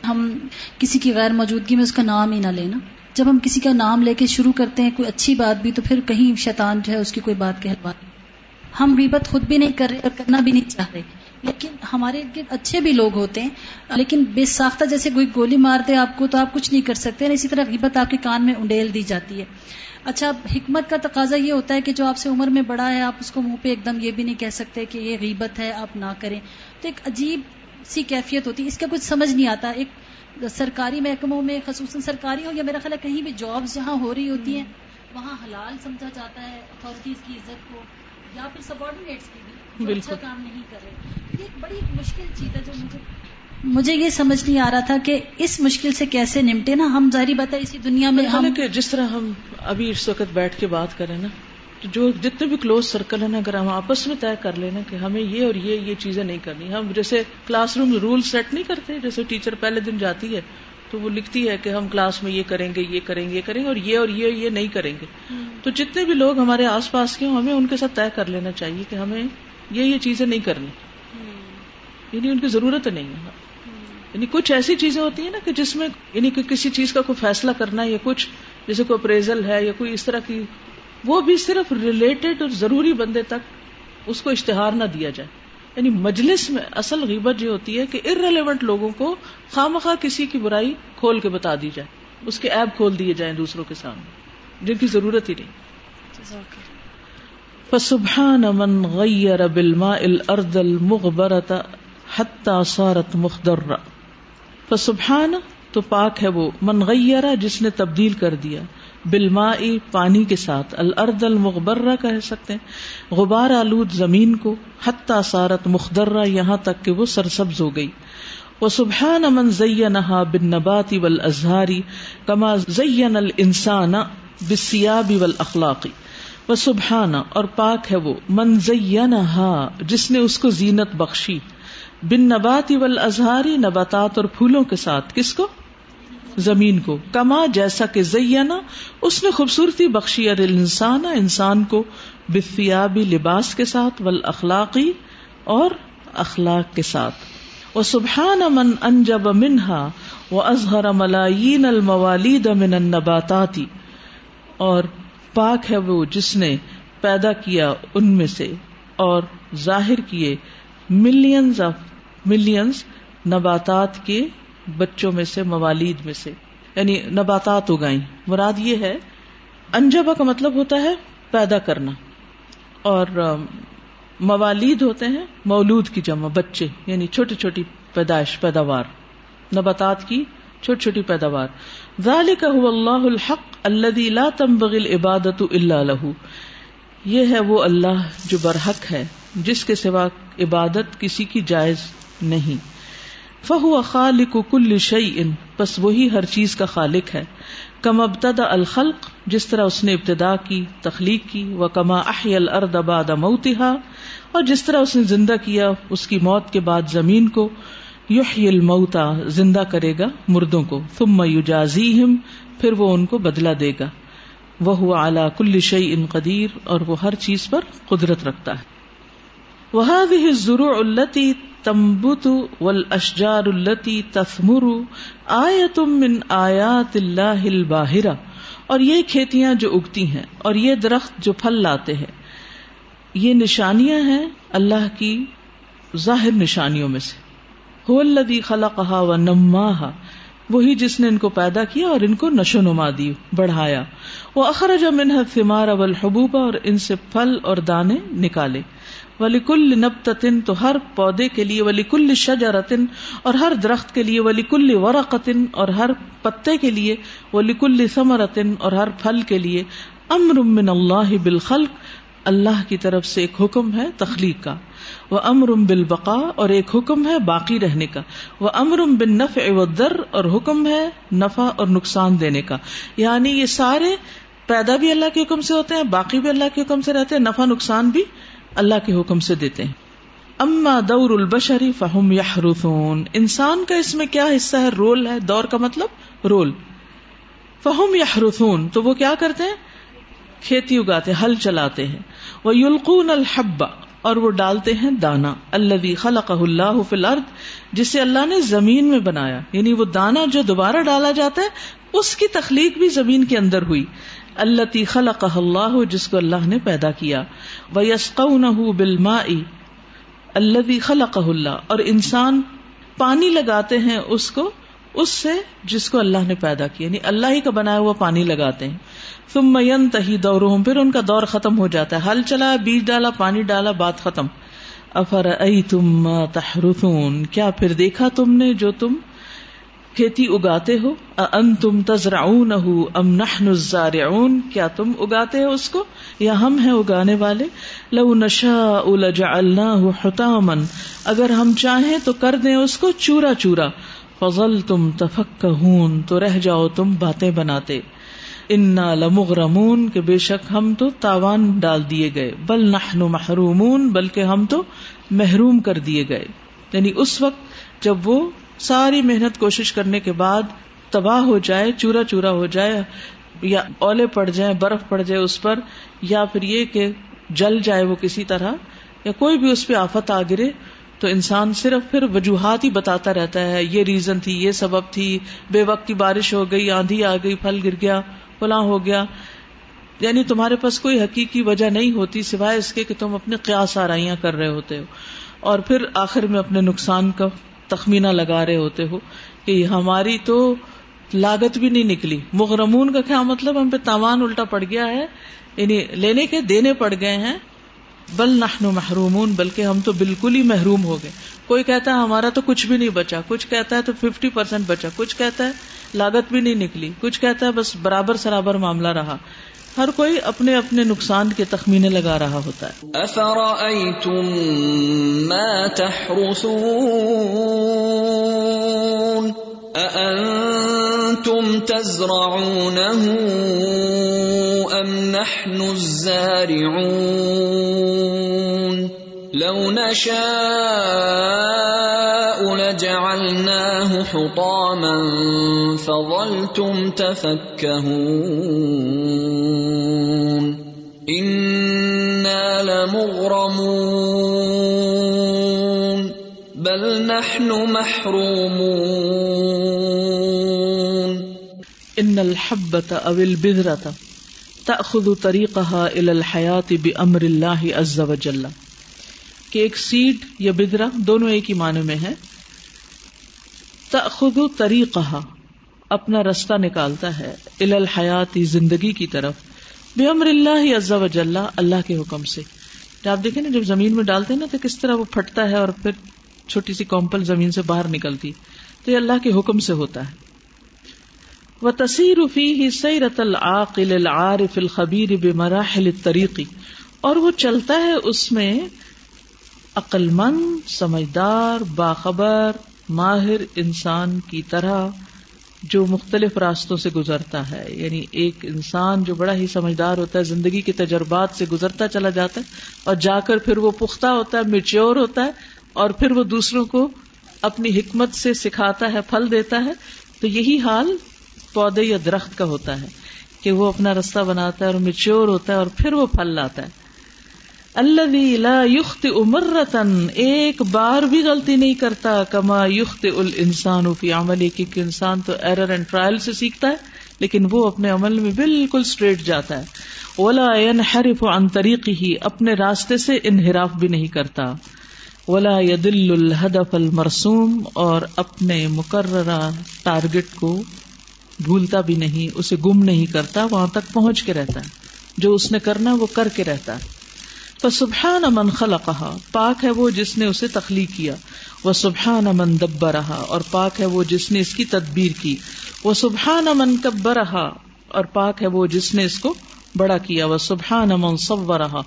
ہم کسی کی غیر موجودگی میں اس کا نام ہی نہ لینا۔ جب ہم کسی کا نام لے کے شروع کرتے ہیں کوئی اچھی بات بھی تو پھر کہیں شیطان جو ہے اس کی کوئی بات کہلوا ہم غیبت خود بھی نہیں کر رہے اور کرنا بھی نہیں چاہ رہے۔ لیکن ہمارے اچھے بھی لوگ ہوتے ہیں، لیکن بے ساختہ جیسے کوئی گولی مار دے آپ کو تو آپ کچھ نہیں کر سکتے اسی طرح غیبت آپ کے کان میں انڈیل دی جاتی ہے۔ اچھا حکمت کا تقاضا یہ ہوتا ہے کہ جو آپ سے عمر میں بڑا ہے، آپ اس کو منہ پہ ایک دم یہ بھی نہیں کہہ سکتے کہ یہ غیبت ہے، آپ نہ کریں۔ تو ایک عجیب سی کیفیت ہوتی ہے اس کا کچھ سمجھ نہیں آتا۔ ایک سرکاری محکموں میں، خصوصاً سرکاری ہو یا میرا خیال ہے کہیں بھی جابس جہاں ہو رہی ہوتی ہیں، وہاں حلال سمجھا جاتا ہے اتارٹیز کی عزت کو، یا پھر سبارڈینیٹس کی بھی اچھا کام نہیں کر رہے۔ یہ ایک بڑی مشکل چیز ہے جو مجھے مجھے یہ سمجھ نہیں آ رہا تھا کہ اس مشکل سے کیسے نمٹے نا۔ ہم ظاہری بات ہے اسی دنیا میں ہم کہ جس طرح ہم ابھی اس وقت بیٹھ کے بات کریں نا جو جتنے بھی کلوز سرکل ہیں نا اگر ہم آپس میں طے کر لینا کہ ہمیں یہ اور یہ یہ چیزیں نہیں کرنی۔ ہم جیسے کلاس روم رول سیٹ نہیں کرتے جیسے ٹیچر پہلے دن جاتی ہے تو وہ لکھتی ہے کہ ہم کلاس میں یہ کریں گے یہ کریں گے یہ کریں گے اور یہ اور یہ یہ نہیں کریں گے۔ تو جتنے بھی لوگ ہمارے آس پاس کے ہوں ہمیں ان کے ساتھ طے کر لینا چاہیے کہ ہمیں یہ یہ چیزیں نہیں کرنی۔ یعنی ان کی ضرورت نہیں ہے۔ یعنی کچھ ایسی چیزیں ہوتی ہیں نا کہ جس میں یعنی کہ کسی چیز کا کوئی فیصلہ کرنا ہے یا کچھ جیسے کوئی اپریزل ہے یا کوئی اس طرح کی، وہ بھی صرف ریلیٹڈ اور ضروری بندے تک اس کو اشتہار نہ دیا جائے۔ یعنی مجلس میں اصل غیبت یہ ہوتی ہے کہ ارریلیونٹ لوگوں کو خام کسی کی برائی کھول کے بتا دی جائے۔ اس کے ایپ کھول دیے جائیں دوسروں کے سامنے۔ جن کی ضرورت ہی نہیں۔ فسبحان من غیر بالماء الارض المغبرة حتى صارت مخضرة. فسبحان تو پاک ہے وہ، من غیر جس نے تبدیل کر دیا بلما پانی کے ساتھ الارض المغبرہ کہہ سکتے ہیں، غبار آلود زمین کو حتیٰ سارت مخدرہ یہاں تک کہ وہ سرسبز ہو گئی. وہ سبحان امن زینہا بن نباتی ول کما زین الانسان بسیابی ول اخلاقی وہ سبحان اور پاک ہے وہ، من زینہا، جس نے اس کو زینت بخشی۔ بن نباتی ول ازہاری نباتات اور پھولوں کے ساتھ۔ کس کو؟ زمین کو۔ کما، جیسا کہ زینا اس نے خوبصورتی بخشی۔ ار انسان انسان کو بفیابی لباس کے ساتھ ول اخلاقی اور اخلاق کے ساتھ۔ وہ سبحان امن انجب منہا وہ اظہر ملائین الموالید من النباتاتی۔ اور پاک ہے وہ جس نے پیدا کیا ان میں سے اور ظاہر کیے ملینز آف ملینز نباتات کے بچوں میں سے، موالید میں سے۔ یعنی نباتات اگائیں۔ مراد یہ ہے انجبا کا مطلب ہوتا ہے پیدا کرنا۔ اور موالید ہوتے ہیں، مولود کی جمع، بچے یعنی چھوٹی چھوٹی پیدائش، پیداوار۔ نباتات کی چھوٹی چھوٹی پیداوار۔ ذالک هو اللہ الحق الذي لا تنبغي العبادت الا له یہ ہے وہ اللہ جو برحق ہے، جس کے سوا عبادت کسی کی جائز نہیں۔ فہو خالق کل شعی ان بس وہی ہر چیز کا خالق ہے۔ کم ابتدا الخلق، جس طرح اس نے ابتدا کی، تخلیق کی وہ کما احی الارض بعد موتها اور جس طرح اس نے زندہ کیا، اس کی موت کے بعد زمین کو۔ یحیی الموتا زندہ کرے گا مردوں کو، ثم یجازیہم، پھر وہ ان کو بدلہ دے گا۔ وہ اعلی کل شعی ان قدیر، اور وہ ہر چیز پر قدرت رکھتا ہے۔ وہ ضرور التی تمبت ول اشجار التی تثمر آیا من آیات اللہ الباہرا اور یہ کھیتیاں جو اگتی ہیں، اور یہ درخت جو پھل لاتے ہیں۔ یہ نشانیاں ہیں اللہ کی ظاہر نشانیوں میں سے۔ الدی خلا کہا و نما وہی جس نے ان کو پیدا کیا اور ان کو نشو نما دی، بڑھایا۔ وہ اخرج منہ ثمار اول حبوبہ اور ان سے پھل اور دانے نکالے۔ ولی کل نب تتن تو ہر پودے کے لیے ولی کل شجرتن اور ہر درخت کے لیے ولی کل ورقتن اور ہر پتے کے لیے ولی کل ثمرتن اور ہر پھل کے لیے۔ امر من اللہ بالخلق، اللہ کی طرف سے ایک حکم ہے تخلیق کا۔ وہ امرم بال بقا اور ایک حکم ہے باقی رہنے کا۔ وہ امرم بن نف در اور حکم ہے نفع اور نقصان دینے کا۔ یعنی یہ سارے پیدا بھی اللہ کے حکم سے ہوتے ہیں، باقی بھی اللہ کے حکم سے رہتے ہیں، نفع نقصان بھی اللہ کے حکم سے دیتے ہیں۔ اما دور البشری فہم یا انسان کا اس میں کیا حصہ ہے؟ رول ہے۔ دور کا مطلب رول۔ فہم یا تو وہ کیا کرتے ہیں؟ کھیتی اگاتے ہل چلاتے ہیں۔ وہ یلقون الحبا اور وہ ڈالتے ہیں دانا اللہ خلق اللہ الارض، جسے اللہ نے زمین میں بنایا۔ یعنی وہ دانا جو دوبارہ ڈالا جاتا ہے، اس کی تخلیق بھی زمین کے اندر ہوئی۔ اللہ خلق اللہ، جس کو اللہ نے پیدا کیا۔ وہ یسق بالما اللہ خلق اللہ۔ اور انسان پانی لگاتے ہیں اس کو، اس سے جس کو اللہ نے پیدا کیا۔ یعنی اللہ ہی کا بنایا ہوا پانی لگاتے ہیں۔ تم مین تہی دور پھر ان کا دور ختم ہو جاتا ہے۔ ہل چلا، بیج ڈالا، پانی ڈالا، بات ختم۔ افر ائی تم کیا پھر دیکھا تم نے جو تم کھیتی اگاتے ہو؟ ان تم تزرا ام نہ کیا تم اگاتے ہو اس کو؟ یا ہم ہیں اگانے والے؟ لو نشا اللہ حتامن اگر ہم چاہیں تو کر دیں اس کو چورا چورا۔ فضل تم تفک تو رہ جاؤ تم باتیں بناتے۔ انا لمغرمون کے بے شک ہم تو تاوان ڈال دیے گئے۔ بل نحن محرومون، بلکہ ہم تو محروم کر دیے گئے۔ یعنی اس وقت جب وہ ساری محنت کوشش کرنے کے بعد تباہ ہو جائے، چورا چورا ہو جائے، یا اولے پڑ جائیں، برف پڑ جائے اس پر، یا پھر یہ کہ جل جائے وہ کسی طرح، یا کوئی بھی اس پہ آفت آ گرے، تو انسان صرف پھر وجوہات ہی بتاتا رہتا ہے، یہ ریزن تھی، یہ سبب تھی، بے وقت کی بارش ہو گئی، آندھی آ گئی، پھل گر گیا۔ فلاں ہو گیا۔ یعنی تمہارے پاس کوئی حقیقی وجہ نہیں ہوتی سوائے اس کے کہ تم اپنے قیاس آرائیاں کر رہے ہوتے ہو۔ اور پھر آخر میں اپنے نقصان کا تخمینہ لگا رہے ہوتے ہو کہ ہماری تو لاگت بھی نہیں نکلی۔ مغرمون کا کیا مطلب؟ ہم پہ تاوان الٹا پڑ گیا ہے۔ یعنی لینے کے دینے پڑ گئے ہیں۔ بل نحن محرومون، بلکہ ہم تو بالکل ہی محروم ہو گئے۔ کوئی کہتا ہے ہمارا تو کچھ بھی نہیں بچا، کچھ کہتا ہے تو ففٹی پرسینٹ بچا، کچھ کہتا ہے لاگت بھی نہیں نکلی۔ کچھ کہتا ہے بس برابر سرابر معاملہ رہا۔ ہر کوئی اپنے اپنے نقصان کے تخمینے لگا رہا ہوتا ہے۔ ما تحرثون؟ أأنتم تزرعونه أم نحن الزارعون؟ لو نشاء لجعلناه حطاما فظلتم تفكهون. إنا لمغرمون. بل نحن محرومون. ان الحبة او البذرة تأخذ طريقها الى الحياة بأمر الله عز وجل. کہ ایک سیڈ یا بدرا دونوں ایک ہی معنی میں ہے تخد طریقہ اپنا رستہ نکالتا ہے ال الحیاتی زندگی کی طرف۔ بے امر اللہ عزا وجل، اللہ کے حکم سے۔ آپ دیکھیں نا، جب زمین میں ڈالتے نا، تو کس طرح وہ پھٹتا ہے اور پھر چھوٹی سی کمپل زمین سے باہر نکلتی۔ تو یہ اللہ کے حکم سے ہوتا ہے۔ وہ تصیر فی ہی سیرت العقل العارف الخبیر بے مراحل طریقی اور وہ چلتا ہے اس میں عقل مند سمجھدار، باخبر، ماہر انسان کی طرح جو مختلف راستوں سے گزرتا ہے۔ یعنی ایک انسان جو بڑا ہی سمجھدار ہوتا ہے، زندگی کے تجربات سے گزرتا چلا جاتا ہے اور جا کر پھر وہ پختہ ہوتا ہے، میچیور ہوتا ہے اور پھر وہ دوسروں کو اپنی حکمت سے سکھاتا ہے، پھل دیتا ہے۔ تو یہی حال پودے یا درخت کا ہوتا ہے کہ وہ اپنا رستہ بناتا ہے اور میچیور ہوتا ہے اور پھر وہ پھل لاتا ہے۔ اللہ لا یخت امرتن ایک بار بھی غلطی نہیں کرتا، کما یخت الانسان فی عملی، کیونکہ انسان تو ایرر اینڈ ٹرائل سے سیکھتا ہے، لیکن وہ اپنے عمل میں بالکل اسٹریٹ جاتا ہے۔ ولا ينحرف عن طریقه اپنے راستے سے انحراف بھی نہیں کرتا۔ ولا يدل الهدف المرسوم، اور اپنے مقررہ ٹارگٹ کو بھولتا بھی نہیں، اسے گم نہیں کرتا، وہاں تک پہنچ کے رہتا ہے۔ جو اس نے کرنا، وہ کر کے رہتا ہے۔ سبحان امن خلا کہا پاک ہے وہ جس نے اسے تخلیق کیا۔ وہ سبحان امن دبا رہا اور پاک ہے وہ جس نے اس کی تدبیر کی۔ وہ سبحان امن کب رہا اور پاک ہے وہ جس نے اس کو بڑا کیا۔ وہ سبحان من صورہا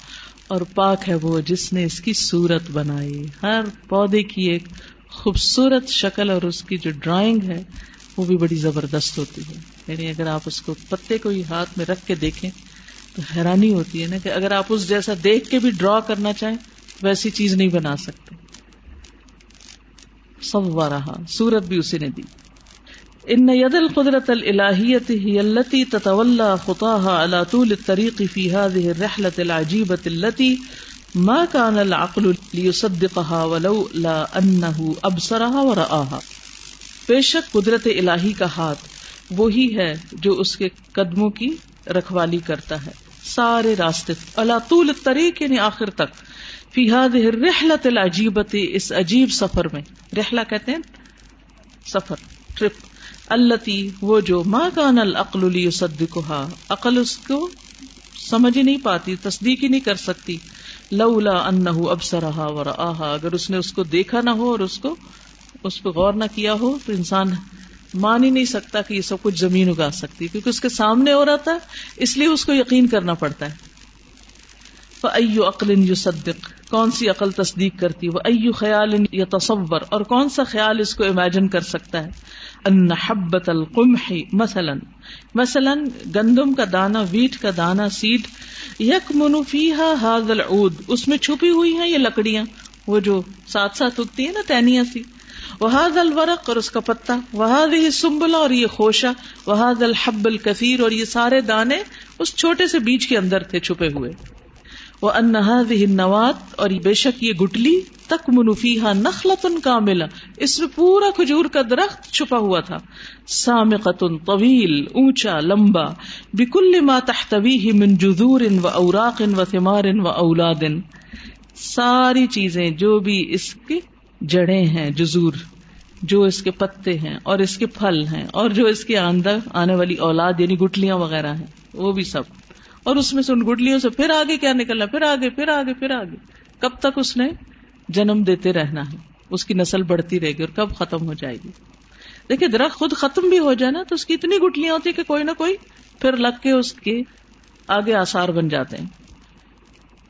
اور پاک ہے وہ جس نے اس کی صورت بنائی۔ ہر پودے کی ایک خوبصورت شکل اور اس کی جو ڈرائنگ ہے، وہ بھی بڑی زبردست ہوتی ہے۔ یعنی اگر آپ اس کو پتے کو ہی ہاتھ میں رکھ کے دیکھیں تو حیرانی ہوتی ہے نا کہ اگر آپ اس جیسا دیکھ کے بھی ڈرا کرنا چاہیں، ویسی چیز نہیں بنا سکتے۔ سب رہا سورت بھی اسی نے دی۔ ان ید القدرت الہیت ہی التی تتولى خطاها على طول الطريق في هذه الرحلة العجيبة التي ما كان العقل ليصدقها ولو لا انه ابصرها ورآها بے شک قدرت الہی کا ہاتھ وہی ہے جو اس کے قدموں کی رکھوالی کرتا ہے۔ سارے راستے اللہ طول الطریق یعنی آخر تک۔ فی هذه العجیبت اس عجیب سفر میں۔ رحلہ کہتے ہیں؟ سفر ٹرپ التی وہ جو ماں کان العقل صدقہ عقل اس کو سمجھ ہی نہیں پاتی، تصدیق ہی نہیں کر سکتی۔ لولا ان اب سرہا و اگر اس نے اس کو دیکھا نہ ہو اور اس کو، اس پہ غور نہ کیا ہو، تو انسان مان ہی نہیں سکتا کہ یہ سب کچھ زمین اگا سکتی کیونکہ اس کے سامنے ہو رہا تھا اس لیے اس کو یقین کرنا پڑتا ہے۔ ایو عقل یو صدق کون سی عقل تصدیق کرتی وہ ایو خیال یا تصور اور کون سا خیال اس کو امیجن کر سکتا ہے؟ ان حبت القمح مثلا مثلا گندم کا دانا، ویٹ کا دانا، سیڈ یک منفیہ ہاض العود، اس میں چھپی ہوئی ہیں یہ لکڑیاں، وہ جو ساتھ ساتھ اگتی ہیں نا تینیا سی۔ وہاد الورق اور اس کا پتا وہاد ہی سمبلا اور یہ خوشا وہاد الحب الکثیر اور یہ سارے دانے اس چھوٹے سے بیج کے اندر تھے چھپے ہوئے۔ وہ انہاد نوات اور بے شک یہ گٹلی تک منفیہ نخلتن کا ملا اس میں پورا کھجور کا درخت چھپا ہوا تھا۔ سام قطن طویل، اونچا، لمبا۔ بکل ما تحتوی من جذور و اوراق و ثمار و اولاد ساری چیزیں جو بھی اس کی جڑیں ہیں جزور جو اس کے پتے ہیں اور اس کے پھل ہیں اور جو اس کے اندر آنے والی اولاد یعنی گٹلیاں وغیرہ ہیں، وہ بھی سب۔ اور اس میں سے ان گٹلیوں سے پھر آگے کیا نکلنا پھر آگے پھر آگے پھر آگے۔ کب تک اس نے جنم دیتے رہنا ہے؟ اس کی نسل بڑھتی رہے گی اور کب ختم ہو جائے گی؟ دیکھیے، درخت خود ختم بھی ہو جائے نا، تو اس کی اتنی گٹلیاں ہوتی کہ کوئی نہ کوئی پھر لگ کے اس کے آگے آسار بن جاتے ہیں۔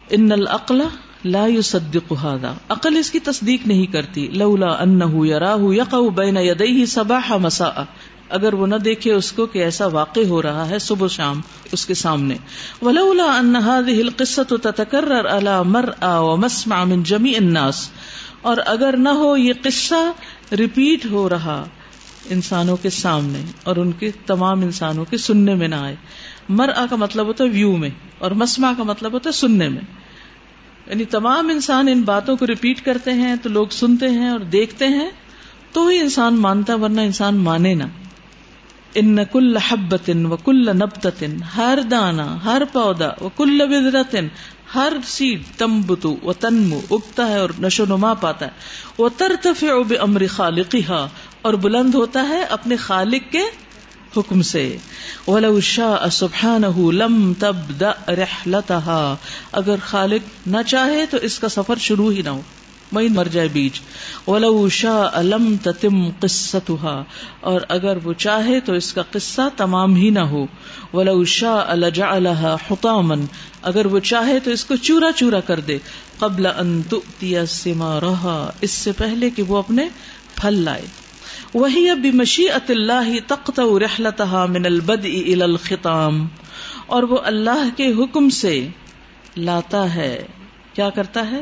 ان العقل لا يصدق هذا. عقل اس کی تصدیق نہیں کرتی. لولا انه يراه يقع بين يديه صباح مساء. اگر وہ نہ دیکھے اس کو کہ ایسا واقع ہو رہا ہے صبح شام اس کے سامنے. ولولا ان هذه القصه تتكرر على مرأى ومسمع من جميع الناس. اور اگر نہ ہو یہ قصہ ریپیٹ ہو رہا انسانوں کے سامنے اور ان کے تمام انسانوں کے سننے میں نہ آئے. مرآ کا مطلب ہوتا ہے ویو میں اور مسما کا مطلب ہوتا ہے سننے میں. یعنی تمام انسان ان باتوں کو ریپیٹ کرتے ہیں، تو لوگ سنتے ہیں اور دیکھتے ہیں، تو ہی انسان مانتا، ورنہ انسان مانے نہ۔ ان کل حبت و کل نبت ہر دانا، ہر پودا، و کل بدرتن ہر سیڈ تمبتو و تنمو اگتا ہے اور نشو نما پاتا ہے۔ وہ ترتف امر خالقی اور بلند ہوتا ہے اپنے خالق کے حکم سے۔ ولو شاء سبحانه لم تبدا رحلتها۔ اگر خالق نہ چاہے تو اس کا سفر شروع ہی نہ ہو۔ وہی مر جائے بیچ۔ ولو شاء لم تتم قصتها۔ اور اگر وہ چاہے تو اس کا قصہ تمام ہی نہ ہو۔ ولو شاء لجعلها حطاما۔ اگر وہ چاہے تو اس کو چورا چورا کر دے۔ قبل ان تؤتي ثمارها اس سے پہلے کہ وہ اپنے پھل لائے۔ وہی اب مشیت اللہ تخت رحلتها من البدء الى الختام. اور وہ اللہ کے حکم سے لاتا ہے، کیا کرتا ہے؟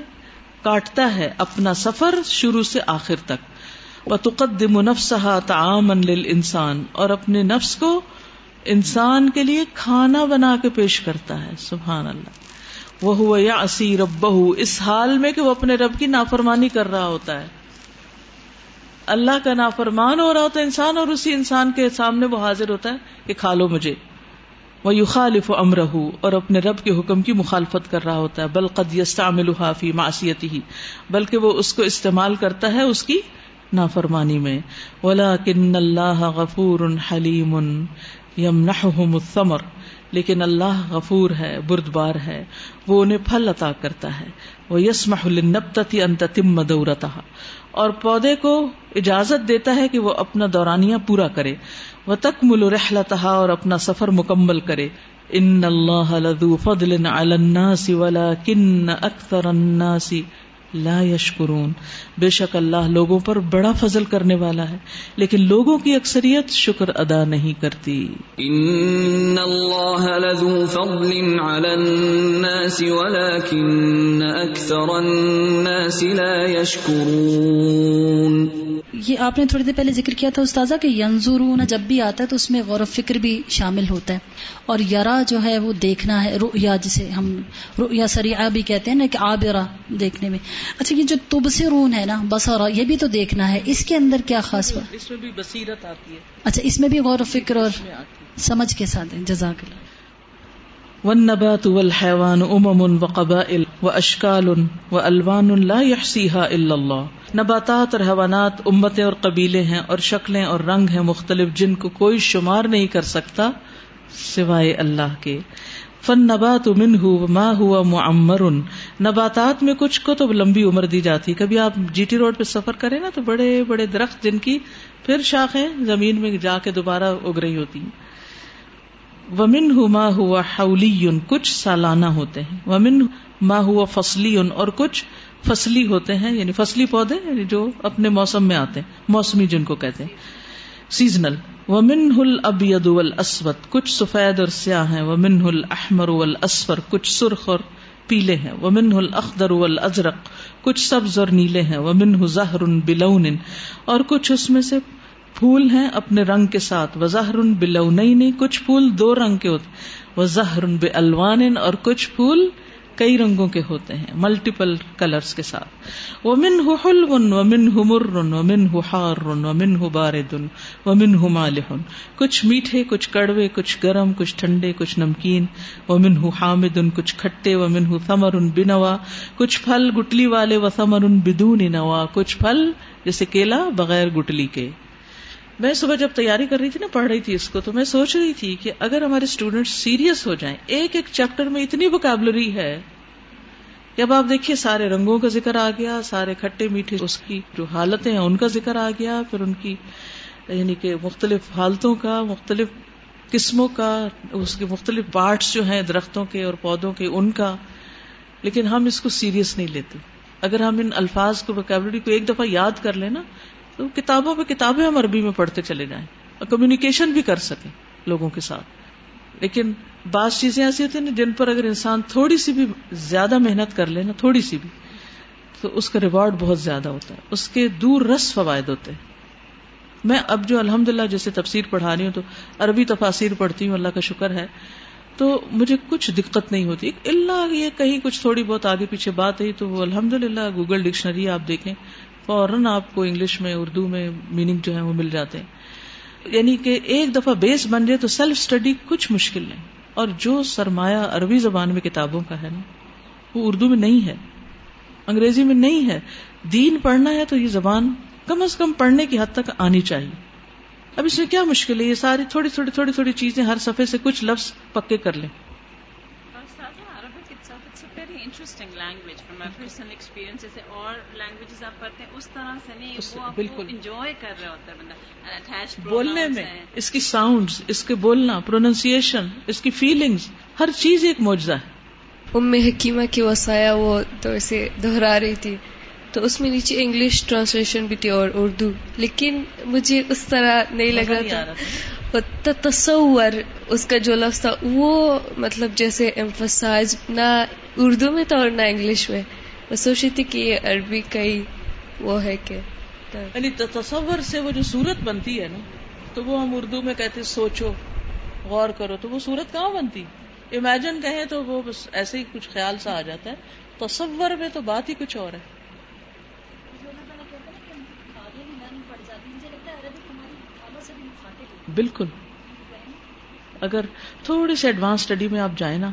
کاٹتا ہے اپنا سفر شروع سے آخر تک. وہ تقدم نفسها تعاما للانسان اور اپنے نفس کو انسان کے لیے کھانا بنا کے پیش کرتا ہے، سبحان اللہ. وہ یا اسی رب اس حال میں کہ وہ اپنے رب کی نافرمانی کر رہا ہوتا ہے۔ اللہ کا نافرمان ہو رہا ہوتا ہے انسان اور اسی انسان کے سامنے وہ حاضر ہوتا ہے کہ کھا لو مجھے۔ وہ یو خالف و امر اور اپنے رب کے حکم کی مخالفت کر رہا ہوتا ہے۔ بل قد یستعمل فی معصیتی ہی بلکہ وہ اس کو استعمال کرتا ہے اس کی نافرمانی میں۔ ولا کن اللہ غفور حلیم یمنحهم الثمر۔ لیکن اللہ غفور ہے، بردبار ہے۔ وہ انہیں پھل عطا کرتا ہے۔ وہ یسمح للنبتة ان تتم دورتها۔ اور پودے کو اجازت دیتا ہے کہ وہ اپنا دورانیہ پورا کرے۔ وہ تک ملو رحلتہ اور اپنا سفر مکمل کرے۔ ان اللہ لذو فضل علی الناس ولكن اکثر الناس لا یشکرون بے شک اللہ لوگوں پر بڑا فضل کرنے والا ہے لیکن لوگوں کی اکثریت شکر ادا نہیں کرتی۔ ان اللہ لذو فضل على الناس ولكن اکثر الناس لا يشکرون یہ آپ نے تھوڑی دیر پہلے ذکر کیا تھا استاذہ کہ ینظرون جب بھی آتا ہے تو اس میں غور و فکر بھی شامل ہوتا ہے۔ اور یرا جو ہے وہ دیکھنا ہے رؤیا جسے ہم رؤیا سریعہ بھی کہتے ہیں نا کہ آبرا دیکھنے میں۔ اچھا یہ جو تبصرون ہے نا بسورا یہ بھی تو دیکھنا ہے۔ اس کے اندر کیا خاص بات؟ اس میں بھی بصیرت آتی ہے۔ اچھا اس میں بھی غور و فکر اور سمجھ کے ساتھ جزاک اللہ۔ والنبات والحيوان امم وقبائل واشكال والوان لا يحصيها الا الله۔ نباتات اور حیوانات امتیں اور قبیلے ہیں اور شکلیں اور رنگ ہیں مختلف جن کو کوئی شمار نہیں کر سکتا سوائے اللہ کے۔ فن نبات من ہو ما ہوا معمر۔ نباتات میں کچھ کو تو لمبی عمر دی جاتی۔ کبھی آپ جی ٹی روڈ پہ سفر کریں نا تو بڑے بڑے درخت جن کی پھر شاخیں زمین میں جا کے دوبارہ اگ رہی ہوتی ہیں۔ ومن ما ہوا حولی کچھ سالانہ ہوتے ہیں۔ ومن ما ہوا فصلی اور کچھ فصلی ہوتے ہیں یعنی فصلی پودے یعنی جو اپنے موسم میں آتے ہیں، موسمی جن کو کہتے ہیں۔ سیزنل ومن ہل اب ید اسود کچھ سفید اور سیاہ ہیں. ومن ہل احمر ول اسفر کچھ سرخ اور پیلے ہیں. ومن ہل اخدر ول ازرق کچھ سبز اور نیلے ہیں. ومن ظہر بلون، اور کچھ اس میں سے پھول ہیں اپنے رنگ کے ساتھ. وزہر بلونئی کچھ پھول دو رنگ کے ہوتے وزہر بے الوان اور کچھ پھول کئی رنگوں کے ہوتے ہیں ملٹیپل کلرز کے ساتھ۔ ومن ہو حلون ومن ہو مرن ومن ہو ہارن ومن ہو باردن ومن ہو مالح۔ کچھ میٹھے، کچھ کڑوے، کچھ گرم، کچھ ٹھنڈے، کچھ نمکین۔ ومن ہو حامد، کچھ کھٹے۔ ومن ہو ثمر بنوا کچھ پھل گٹلی والے و ثمر بدون نوا کچھ پھل جیسے کیلا بغیر گٹلی کے۔ میں صبح جب تیاری کر رہی تھی نا، پڑھ رہی تھی اس کو، تو میں سوچ رہی تھی کہ اگر ہمارے اسٹوڈینٹ سیریس ہو جائیں، ایک ایک چیپٹر میں اتنی وکیبلری ہے، کہ اب آپ دیکھیے سارے رنگوں کا ذکر آ گیا، سارے کھٹے میٹھے اس کی جو حالتیں ہیں، ان کا ذکر آ گیا، پھر ان کی یعنی کہ مختلف حالتوں کا، مختلف قسموں کا، اس کے مختلف پارٹس جو ہیں، درختوں کے اور پودوں کے، ان کا۔ لیکن ہم اس کو سیریس نہیں لیتے۔ اگر ہم ان الفاظ کو وکیبلری کو ایک دفعہ یاد کر لیں نا تو کتابوں پہ کتابیں ہم عربی میں پڑھتے چلے جائیں اور کمیونیکیشن بھی کر سکیں لوگوں کے ساتھ۔ لیکن بعض چیزیں ایسی ہوتی ہیں جن پر اگر انسان تھوڑی سی بھی زیادہ محنت کر لے نا، تھوڑی سی بھی، تو اس کا ریوارڈ بہت زیادہ ہوتا ہے۔ اس کے دور رس فوائد ہوتے ہیں۔ میں اب جو الحمد للہ جیسے تفسیر پڑھا رہی ہوں تو عربی تفاصیر پڑھتی ہوں، اللہ کا شکر ہے، تو مجھے کچھ دقت نہیں ہوتی۔ اللہ یہ کہیں کچھ تھوڑی بہت آگے پیچھے بات ہے تو وہ الحمد للہ گوگل ڈکشنری آپ دیکھیں۔ فوراً آپ کو انگلش میں، اردو میں میننگ جو ہے وہ مل جاتے ہیں۔ یعنی کہ ایک دفعہ بیس بن جائے تو سیلف اسٹڈی کچھ مشکل نہیں۔ اور جو سرمایہ عربی زبان میں کتابوں کا ہے نا، وہ اردو میں نہیں ہے۔ انگریزی میں نہیں ہے۔ دین پڑھنا ہے تو یہ زبان کم از کم پڑھنے کی حد تک آنی چاہیے۔ اب اس میں کیا مشکل ہے؟ یہ ساری تھوڑی تھوڑی تھوڑی تھوڑی چیزیں ہر صفحے سے کچھ لفظ پکے کر لیں۔ Interesting language from my personal experience جیسے اور لینگویجز آپ پڑھتے ہیں اس طرح سے نہیں وہ آپ بالکل۔ انجوائے کر رہا ہوتا ہے بندہ۔ اٹیچ بولنے میں اس کی ساؤنڈ اس کے بولنا پروننسیشن اس کی فیلنگس ہر چیز ایک معجزہ ہے۔ ام حکیمہ کی وسایا وہ تو اسے دہرا رہی تھی۔ تو اس میں نیچے انگلش ٹرانسلیشن بھی تھی اور اردو۔ لیکن مجھے اس طرح نہیں لگ رہا تھا۔ تصور اس کا جو لفظ تھا، وہ مطلب جیسے ایمفسائز نہ اردو میں تھا اور نہ انگلش میں۔ میں سوچی تھی کہ یہ عربی کا ہی وہ ہے کہ یعنی تصور سے وہ جو صورت بنتی ہے نا، تو وہ ہم اردو میں کہتے سوچو، غور کرو، تو وہ صورت کہاں بنتی؟ امیجن کہیں تو وہ بس ایسے ہی کچھ خیال سا آ جاتا ہے۔ تصور میں تو بات ہی کچھ اور ہے۔ بالکل۔ اگر تھوڑی سی ایڈوانس اسٹڈی میں آپ جائیں نا،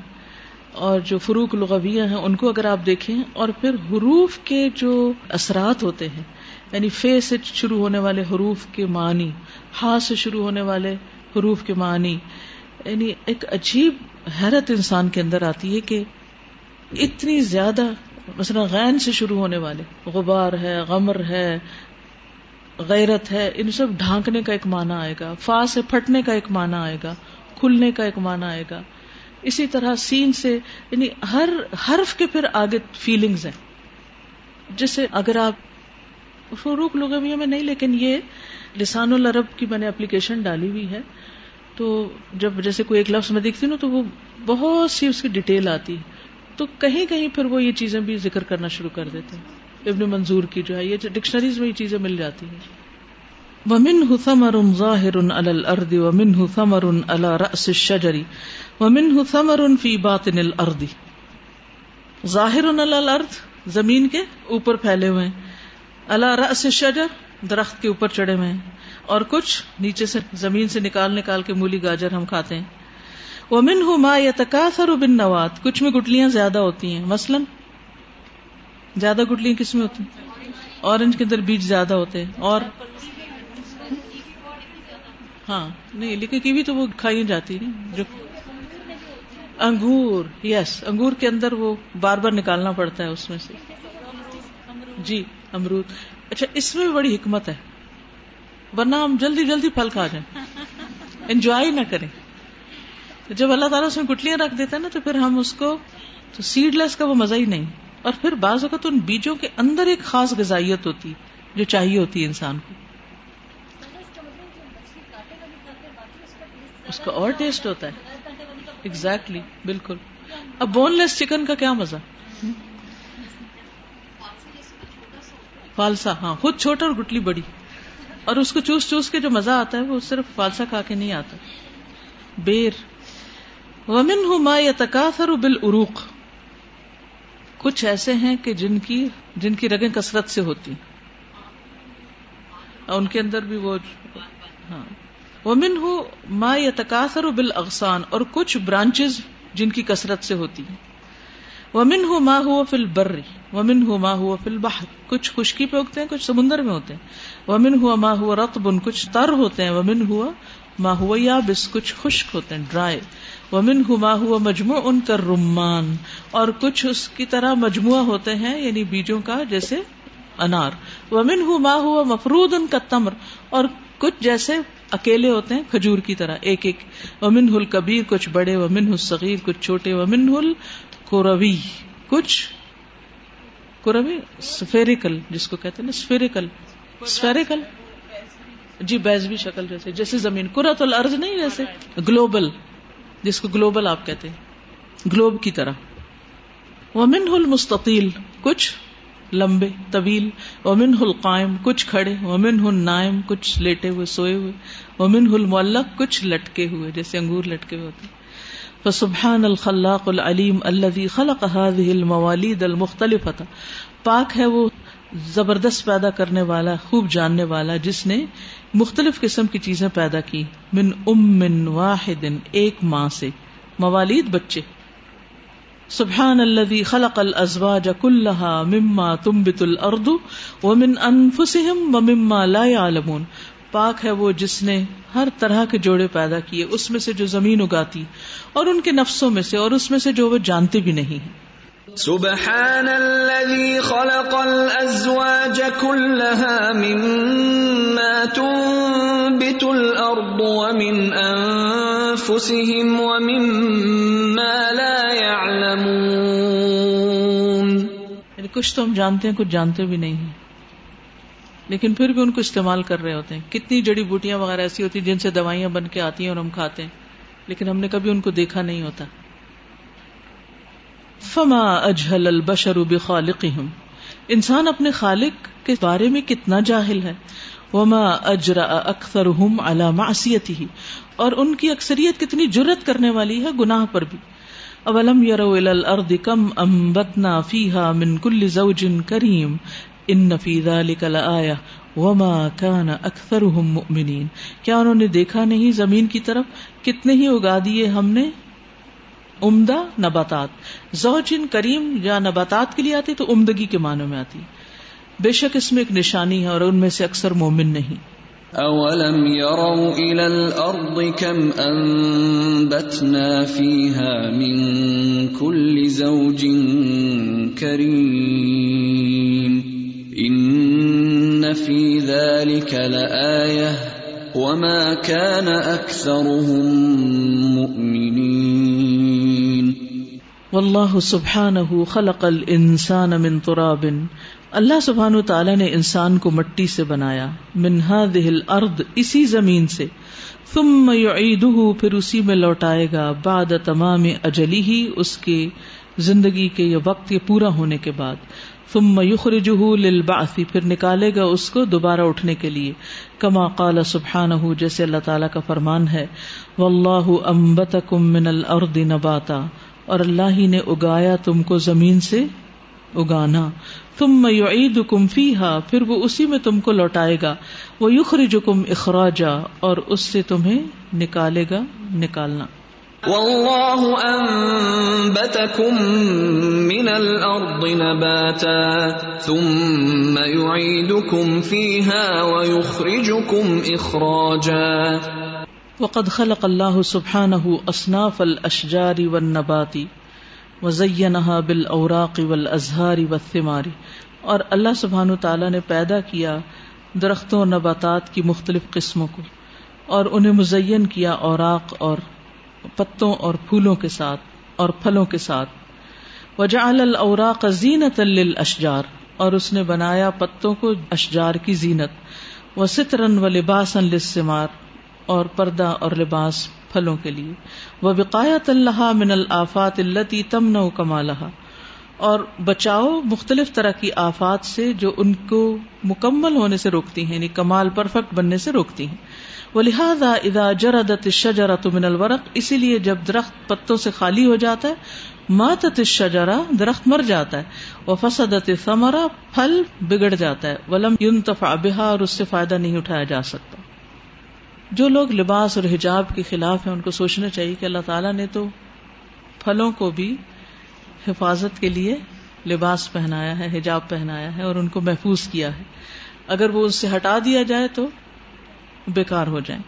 اور جو فروغ لغویہ ہیں، ان کو اگر آپ دیکھیں، اور پھر حروف کے جو اثرات ہوتے ہیں یعنی فے سے شروع ہونے والے حروف کے معنی، ہا سے شروع ہونے والے حروف کے معنی یعنی ایک عجیب حیرت انسان کے اندر آتی ہے کہ اتنی زیادہ، مثلا غین سے شروع ہونے والے، غبار ہے، غمر ہے غیرت ہے، ان سب ڈھانکنے کا ایک معنی آئے گا فا سے پھٹنے کا ایک معنی آئے گا، کھلنے کا ایک معنی آئے گا۔ اسی طرح سین سے یعنی ہر حرف کے پھر آگے فیلنگز ہیں۔ جیسے اگر آپ، فروغ لغویوں میں نہیں، لیکن یہ لسان العرب کی میں نے اپلیکیشن ڈالی ہوئی ہے۔ تو جب جیسے کوئی ایک لفظ میں دیکھتی ہوں تو وہ بہت سی اس کی ڈیٹیل آتی۔ تو کہیں کہیں پھر وہ یہ چیزیں بھی ذکر کرنا شروع کر دیتے ہیں۔ ابن منظور کی جو ہے، یہ ڈکشنریز میں یہ چیزیں مل جاتی ہیں۔ ومن ثمر ظاہر على الارض ومن ثمر على راس الشجر ومن ثمر في باطن الارض ظاہر على الارض زمین کے اوپر پھیلے ہوئے ہیں۔ على راس الشجر، درخت کے اوپر چڑھے ہوئے ہیں۔ اور کچھ نیچے سے، زمین سے نکال نکال کے مولی گاجر ہم کھاتے ہیں۔ وہ من ہوں ماں یا تقاثر بن نوات کچھ میں گٹلیاں زیادہ ہوتی ہیں۔ مثلاً زیادہ گٹلیاں کس میں ہوتی ہیں؟ اورنج کے اندر بیج زیادہ ہوتے ہیں، اور ہاں نہیں، لیکن کیوی تو وہ کھائی جاتی نہیں، جو انگور یس انگور کے اندر وہ بار بار نکالنا پڑتا ہے اس میں سے۔ جی امرود۔ اچھا اس میں بڑی حکمت ہے۔ ورنہ ہم جلدی جلدی پھل کھا جائیں۔ انجوائے نہ کریں۔ جب اللہ تعالیٰ اس میں گٹلیاں رکھ دیتا ہے نا، تو پھر ہم اس کو، تو سیڈ لیس کا وہ مزہ ہی نہیں۔ اور پھر بعض اوقات ان بیجوں کے اندر ایک خاص غذائیت ہوتی، جو چاہیے ہوتی ہے انسان کو۔ اس کا اور ٹیسٹ ہوتا ہے۔ ایگزیکٹلی بالکل۔ اب بون لیس چکن کا کیا مزہ؟ فالسا ہاں خود چھوٹا اور گٹلی بڑی۔ اور اس کو چوس چوس کے جو مزہ آتا ہے، وہ صرف فالسا کھا کے نہیں آتا۔ بیر۔ ومن ہوں ما یا تقاثر بال عروق کچھ ایسے ہیں کہ جن کی جن کی رگیں کثرت سے ہوتی ان کے اندر بھی وہ ہاں۔ ومن ہو ما یا تقاثر بال اغسان اور کچھ برانچز جن کی کثرت سے ہوتی ہیں۔ ومن ہو ما ہوا فل برری ومن ہو ما ہوا فل بہر کچھ خشکی پہ اگتے ہیں، کچھ سمندر میں ہوتے ہیں۔ ومن ہوا ما ہوا رقبن کچھ تر ہوتے ہیں۔ ومن ہوا ما ہوا یا بس کچھ خشک ہوتے ہیں، ڈرائی۔ ومن ہما ہوا مجموع ان کا رمان اور کچھ اس کی طرح مجموعہ ہوتے ہیں یعنی بیجوں کا، جیسے انار۔ ومن ہما ہوا مفرود ان کا تمر اور کچھ جیسے اکیلے ہوتے ہیں، کھجور کی طرح، ایک ایک۔ ومن ہل کبیر کچھ بڑے ومن ہل صغیر کچھ چھوٹے ومن ہل کوروی کچھ کوروی سفیریکل جس کو کہتے ہیں نا سفیریکل سفیریکل جی بیزوی شکل جیسے جیسے زمین۔ کرت الارض نہیں جیسے گلوبل جس کو گلوبل آپ کہتے ہیں، گلوب کی طرح۔ ومن المستطیل کچھ لمبے، طویل۔ ومن ہل قائم کچھ کھڑے۔ ومن ہل نائم کچھ لیٹے ہوئے، سوئے ہوئے۔ ومن ہل معلق کچھ لٹکے ہوئے، جیسے انگور لٹکے ہوئے ہوتے فسبحان الخلاق العلیم الذي خلق هذه المواليد المختلفة۔ پاک ہے وہ زبردست پیدا کرنے والا، خوب جاننے والا، جس نے مختلف قسم کی چیزیں پیدا کی۔ من ام من واحد، ایک ماں سے۔ موالید بچے۔ سبحان الذي خلق الازواج كلها مما تنبت الارض ومن انفسهم ومما لا يعلمون پاک ہے وہ جس نے ہر طرح کے جوڑے پیدا کیے، اس میں سے جو زمین اگاتی، اور ان کے نفسوں میں سے، اور اس میں سے جو وہ جانتے بھی نہیں ہیں۔ سبحان الذي خلق الازواج كلها مما تنبت الارض ومن انفسهم ومما لا يعلمون یعنی کچھ تو ہم جانتے ہیں، کچھ جانتے بھی نہیں ہیں۔ لیکن پھر بھی ان کو استعمال کر رہے ہوتے ہیں۔ کتنی جڑی بوٹیاں وغیرہ ایسی ہوتی ہیں جن سے دوائیاں بن کے آتی ہیں اور ہم کھاتے ہیں۔ لیکن ہم نے کبھی ان کو دیکھا نہیں ہوتا۔ فما اجہل البشر بخالقہم۔ انسان اپنے خالق کے بارے میں کتنا جاہل ہے۔ وما اجرا اکثرهم على معصیته اور ان کی اکثریت کتنی جرت کرنے والی ہے گناہ پر بھی۔ اولم يروا الى الارض كم انبتنا فيها من كل زوج كريم ان فی ذلك لآیہ۔ وما كان اکثرهم مؤمنین۔ کیا انہوں نے دیکھا نہیں زمین کی طرف؟ کتنے ہی اگا دیے ہم نے۔ عمدہ نباتات۔ زوجن کریم یا نباتات کے لیے آتی تو عمدگی کے معنی میں آتی۔ بے شک اس میں ایک نشانی ہے اور ان میں سے اکثر مومن نہیں۔ اولم يروا الى الارض كم انبتنا فيها من كل زوج كريم ان في ذلك لآية وما كان اكثرهم مؤمنين. واللہ سبحانہ خلق الانسان من تراب. اللہ سبحانہ تعالی نے انسان کو مٹی سے بنایا، من هذه الارض اسی زمین سے. ثم یعیدہ پھر اسی میں لوٹائے گا، بعد تمام اجلی ہی اس کے زندگی کے یہ وقت کے پورا ہونے کے بعد. ثم یخرجہ للبعث، پھر نکالے گا اس کو دوبارہ اٹھنے کے لیے۔ کما قال سبحانہ جیسے اللہ تعالیٰ کا فرمان ہے۔ واللہ انبتکم من الارض نباتا، اور اللہ ہی نے اگایا تم کو زمین سے اگانا۔ تم میں کم فی پھر وہ اسی میں تم کو لوٹائے گا۔ وہ یخرج کم اخراجا، اور اس سے تمہیں نکالے گا، نکالنا۔ واللہ انبتکم من الارض نباتا ثم یعیدکم فیہا ویخرجکم اخراجا وقد خلق اللہ سبحانہ اصناف الاشجار والنبات وزینها بالاوراق والازهار والثمار اور اللہ سبحانہ تعالی نے پیدا کیا درختوں نباتات کی مختلف قسموں کو اور انہیں مزین کیا اوراق اور پتوں اور پھولوں کے ساتھ اور پھلوں کے ساتھ۔ وجعل الاوراق زینتا للاشجار اور اس نے بنایا پتوں کو اشجار کی زینت۔ وسترا ولباسا للثمار اور پردہ اور لباس پھلوں کے لیے۔ وہ بقایت اللہ من الآفات التی تمن کمالہ اور بچاؤ مختلف طرح کی آفات سے جو ان کو مکمل ہونے سے روکتی ہیں یعنی کمال پرفیکٹ بننے سے روکتی ہیں۔ وہ لہٰذا ادا جردت شجرا من الورق، اسی لیے جب درخت پتوں سے خالی ہو جاتا ہے، ماتت شجرا درخت مر جاتا ہے وہ فسدت ثمرا پھل بگڑ جاتا ہے، ولم ينتفع بها، اور اس سے فائدہ نہیں اٹھایا جا سکتا۔ جو لوگ لباس اور حجاب کے خلاف ہیں، ان کو سوچنا چاہیے کہ اللہ تعالیٰ نے تو پھلوں کو بھی حفاظت کے لیے لباس پہنایا ہے، حجاب پہنایا ہے، اور ان کو محفوظ کیا ہے۔ اگر وہ اس سے ہٹا دیا جائے تو بیکار ہو جائیں۔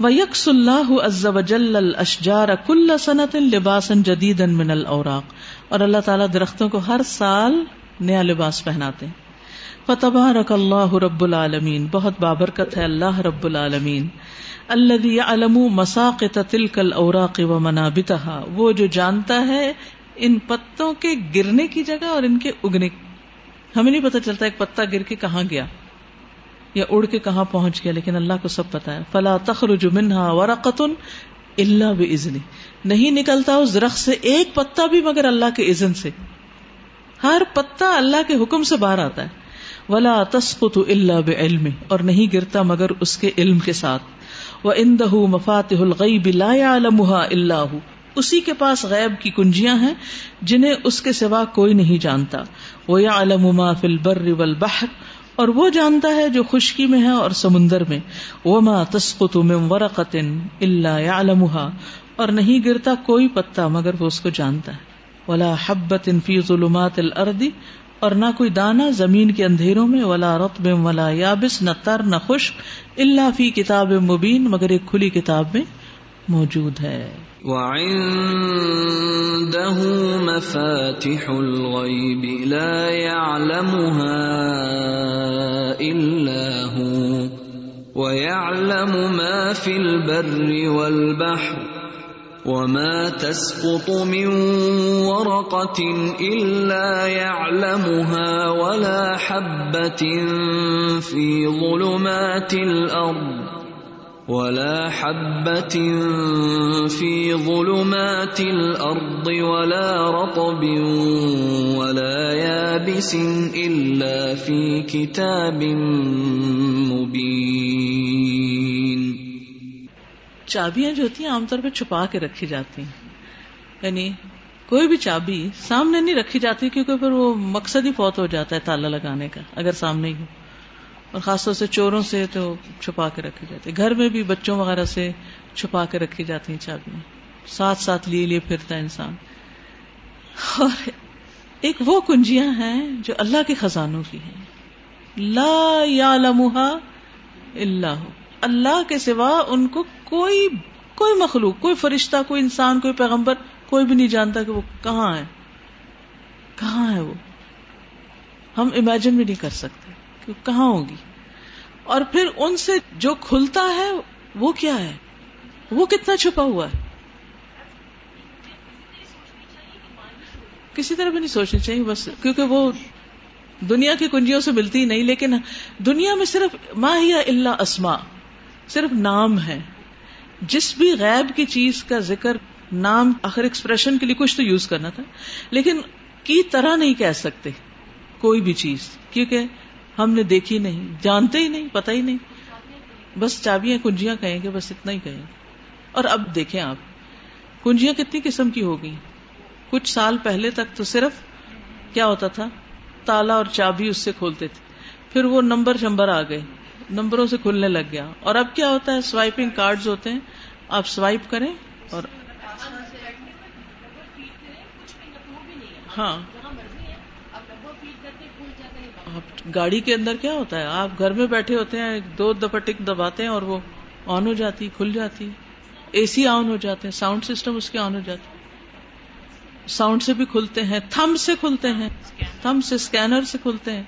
وہ یکس اللہ ازل اشجار کل صنعت لباسن جدید من الاوراق اور اللہ تعالیٰ درختوں کو ہر سال نیا لباس پہناتے ہیں۔ فتبارک اللہ رب العالمین بہت بابرکت ہے اللہ رب العالمین۔ اللہ علم مساق تلک الاوراق و وہ جو جانتا ہے ان پتوں کے گرنے کی جگہ اور ان کے اگنے۔ ہمیں نہیں پتہ چلتا ایک پتا گر کے کہاں گیا۔ یا اڑ کے کہاں پہنچ گیا، لیکن اللہ کو سب پتا ہے۔ فلا تخرج منها ورقۃ الا باذن نہیں نکلتا اس درخت سے ایک پتا بھی مگر اللہ کے اذن سے۔ ہر پتا اللہ کے حکم سے باہر آتا ہے۔ ولا تسقط الا بعلم اور نہیں گرتا مگر اس کے علم کے ساتھ۔ وہ اندہ مفاتح الغیب لا يعلمها الا هو۔ اسی کے پاس غیب کی کنجیاں ہیں جنہیں اس کے سوا کوئی نہیں جانتا۔ وہ یا علم ما فی البر والبحر۔ اور وہ جانتا ہے جو خشکی میں ہے اور سمندر میں۔ وما تسقط من ورقت الا يعلمها۔ اور نہیں گرتا کوئی پتا مگر وہ اس کو جانتا ہے۔ ولا حبت فی ظلمات الارض اور نہ کوئی دانا زمین کے اندھیروں میں، ولا رتب ولا یابس نہ تر نہ خوش اللہ فی کتاب مبین، مگر ایک کھلی کتاب میں موجود ہے۔ وعنده مفاتح الغيب لا يعلمها إلا هو، ويعلم ما في البر والبحر، وما تسقط من ورقة إلا يعلمها ولا حبة في ظلمات الأرض. ولا حبة في ظلمات الأرض ولا رطب ولا يابس إلا في كتاب مبين. چابیاں جو ہوتی ہیں عام طور پہ چھپا کے رکھی جاتی ہیں. یعنی کوئی بھی چابی سامنے نہیں رکھی جاتی کیونکہ پھر وہ مقصد ہی فوت ہو جاتا ہے تالا لگانے کا، اگر سامنے ہی ہو۔ اور خاص طور سے چوروں سے تو چھپا کے رکھی جاتی گھر میں بھی بچوں وغیرہ سے چھپا کے رکھی جاتی ہیں چابیاں۔ ساتھ ساتھ لیے لیے پھرتا ہے انسان۔ اور ایک وہ کنجیاں ہیں جو اللہ کے خزانوں کی ہیں۔ لا یا لمحا اللہ اللہ کے سوا ان کو کوئی کوئی مخلوق، کوئی فرشتہ، کوئی انسان، کوئی پیغمبر، کوئی بھی نہیں جانتا کہ وہ کہاں ہے۔ کہاں ہے وہ؟ ہم امیجن بھی نہیں کر سکتے۔ کہاں ہوگی اور پھر ان سے جو کھلتا ہے، وہ کیا ہے؟ وہ کتنا چھپا ہوا ہے؟ کسی طرح بھی نہیں سوچنی چاہیے، بس کیونکہ وہ دنیا کی کنجیوں سے ملتی نہیں، لیکن دنیا میں صرف ماہیا اللہ اسما، صرف نام ہے۔ جس بھی غیب کی چیز کا ذکر نام، آخر ایکسپریشن کے لیے کچھ تو یوز کرنا تھا، لیکن کی طرح نہیں کہہ سکتے، کوئی بھی چیز، کیونکہ ہم نے دیکھی نہیں، جانتے ہی نہیں، پتہ ہی نہیں۔ بس چابیاں، کنجیاں کہیں گے، بس اتنا ہی کہیں گے۔ اور اب دیکھیں آپ، کنجیاں کتنی قسم کی ہو گئی کچھ سال پہلے تک تو صرف کیا ہوتا تھا؟ تالا اور چابی اس سے کھولتے تھے۔ پھر وہ نمبر شمبر آ گئے، نمبروں سے کھلنے لگ گیا۔ اور اب کیا ہوتا ہے؟ سوائپنگ کارڈ ہوتے ہیں۔ آپ سوائپ کریں اور ہاں۔ گاڑی کے اندر کیا ہوتا ہے؟ آپ گھر میں بیٹھے ہوتے ہیں، دو دفعہ ٹک دباتے ہیں اور وہ آن ہو جاتی، کھل جاتی اے سی آن ہو جاتے ہیں ساؤنڈ سسٹم اس کے آن ہو جاتے ساؤنڈ سے بھی کھلتے ہیں تھم سے کھلتے ہیں۔ تھم سے اسکینر سے کھلتے ہیں۔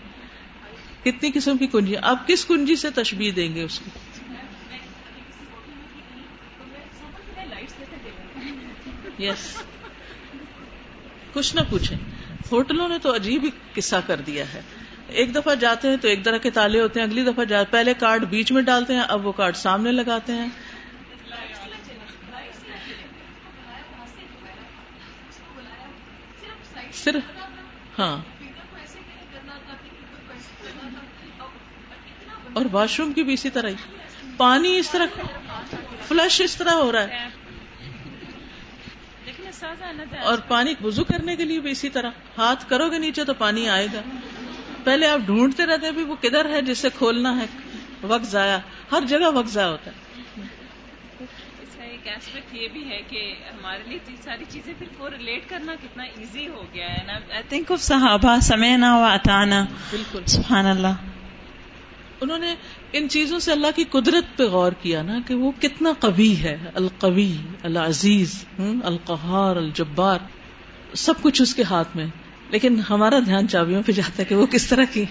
کتنی قسم کی کنجی۔ آپ کس کنجی سے تشبیح دیں گے اس کی؟ یس کچھ نہ پوچھیں۔ ہوٹلوں نے تو عجیب ہی قصہ کر دیا ہے۔ ایک دفعہ جاتے ہیں تو ایک طرح کے تالے ہوتے ہیں، اگلی دفعہ جاتے پہلے کارڈ بیچ میں ڈالتے ہیں، اب وہ کارڈ سامنے لگاتے ہیں۔ صرف ہاں۔ اور واش روم کی بھی اسی طرح ہی۔ پانی اس طرح، فلش اس طرح ہو رہا ہے۔ اور پانی وزو کرنے کے لیے بھی اسی طرح۔ ہاتھ کرو گے نیچے تو پانی آئے گا۔ پہلے آپ ڈھونڈتے رہتے بھی وہ کدھر ہے جس سے کھولنا ہے وقت ضائع۔ ہر جگہ وقت ضائع ہوتا ہے۔ ایک ایسپیکٹ یہ بھی ہے کہ ہمارے لیے ساری چیزیں پھر وہ ریلیٹ کرنا کتنا ایزی ہو گیا ہے نا۔ آئی تھنک آف صحابہ سمے نہ و اتانا بالکل۔ سبحان اللہ۔ انہوں نے ان چیزوں سے اللہ کی قدرت پہ غور کیا نا کہ وہ کتنا قوی ہے۔ القوی العزیز القہار الجبار۔ سب کچھ اس کے ہاتھ میں۔ لیکن ہمارا دھیان چابیوں پہ جاتا ہے کہ وہ کس طرح کی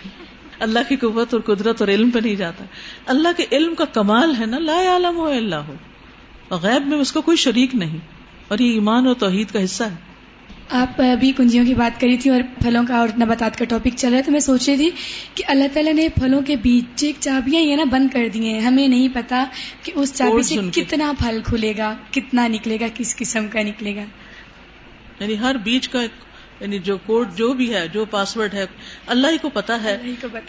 اللہ کی قوت اور قدرت اور علم پہ نہیں جاتا۔ اللہ کے علم کا کمال ہے نا لا عالم ہو اللہ ہو غیب میں اس کو کوئی شریک نہیں۔ اور یہ ایمان اور توحید کا حصہ ہے۔ آپ ابھی کنجیوں کی بات کری تھی اور پھلوں کا اور نباتات کا ٹاپک چل رہا ہے تو میں سوچ رہی تھی کہ اللہ تعالیٰ نے پھلوں کے بیچ چابیاں یہ نا بند کر دی ہیں۔ ہمیں نہیں پتا کہ اس چابی سے کتنا پھل کھلے گا کتنا نکلے گا کس قسم کا نکلے گا۔ یعنی ہر بیچ کا ایک یعنی جو کوڈ جو بھی ہے جو پاسورڈ ہے اللہ ہی کو پتا ہے۔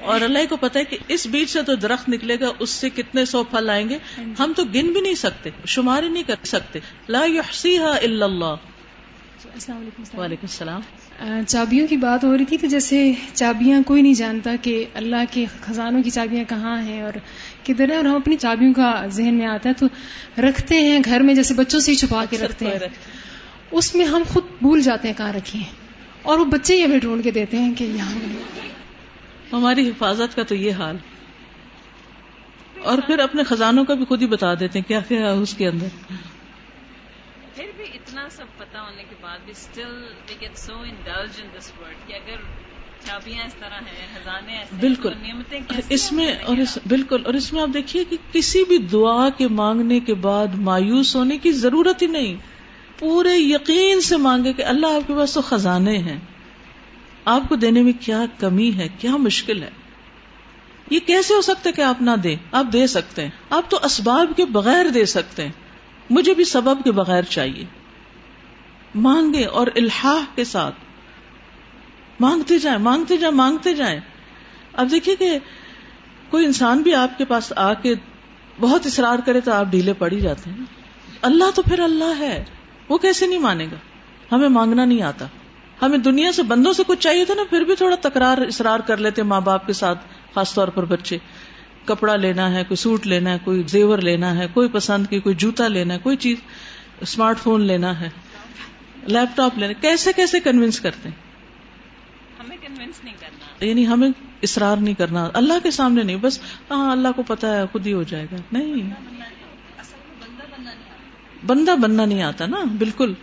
اور اللہ ہی کو پتا ہے کہ اس بیچ سے تو درخت نکلے گا اس سے کتنے سو پھل آئیں گے۔ ہاں جی۔ ہم تو گن بھی نہیں سکتے شمار ہی نہیں کر سکتے۔ لا يحصيها الا اللہ۔ السلام علیکم وعلیکم السلام۔ چابیوں کی بات ہو رہی تھی تو جیسے چابیاں کوئی نہیں جانتا کہ اللہ کے خزانوں کی چابیاں کہاں ہیں اور کدھر ہے اور ہم اپنی چابیوں کا ذہن میں آتا ہے۔ تو رکھتے ہیں گھر میں جیسے بچوں سے ہی چھپا کے رکھتے ہیں۔ اس میں ہم خود بھول جاتے ہیں کہاں رکھے ہیں۔ اور وہ بچے ہی ہمیں ڈھونڈ کے دیتے ہیں کہ یہاں ہماری حفاظت کا تو یہ حال۔ اور پھر اپنے خزانوں کا بھی خود ہی بتا دیتے ہیں کیا کیا اس کے اندر۔ پھر بھی اتنا سب پتا ہونے کے بعد بھی still we get so indulge in this word کہ اگر چابیاں اس طرح ہیں خزانے بالکل۔ اس میں اور اس بالکل۔ اور اس میں آپ دیکھیے کہ کسی بھی دعا کے مانگنے کے بعد مایوس ہونے کی ضرورت ہی نہیں۔ پورے یقین سے مانگے کہ اللہ آپ کے پاس تو خزانے ہیں۔ آپ کو دینے میں کیا کمی ہے، کیا مشکل ہے؟ یہ کیسے ہو سکتا ہے کہ آپ نہ دیں؟ آپ دے سکتے ہیں۔ آپ تو اسباب کے بغیر دے سکتے ہیں۔ مجھے بھی سبب کے بغیر چاہیے۔ مانگے اور الحاح کے ساتھ۔ مانگتے جائیں مانگتے جائیں مانگتے جائیں۔ اب دیکھیے کہ کوئی انسان بھی آپ کے پاس آ کے بہت اصرار کرے تو آپ ڈھیلے پڑ ہی جاتے ہیں۔ اللہ تو پھر اللہ ہے۔ وہ کیسے نہیں مانے گا؟ ہمیں مانگنا نہیں آتا۔ ہمیں دنیا سے بندوں سے کچھ چاہیے تھا نا پھر بھی تھوڑا تکرار اسرار کر لیتے ماں باپ کے ساتھ خاص طور پر بچے۔ کپڑا لینا ہے کوئی سوٹ لینا ہے کوئی زیور لینا ہے کوئی پسند کی کوئی جوتا لینا ہے کوئی چیز اسمارٹ فون لینا ہے لیپ ٹاپ لینا کیسے کیسے کنوینس کرتے ہیں؟ ہمیں کنوینس نہیں کرنا۔ یعنی ہمیں اصرار نہیں کرنا۔ اللہ کے سامنے نہیں بس ہاں اللہ کو پتا ہے خود ہی ہو جائے گا۔ نہیں۔ بندہ بننا نہیں آتا نا، بالکل۔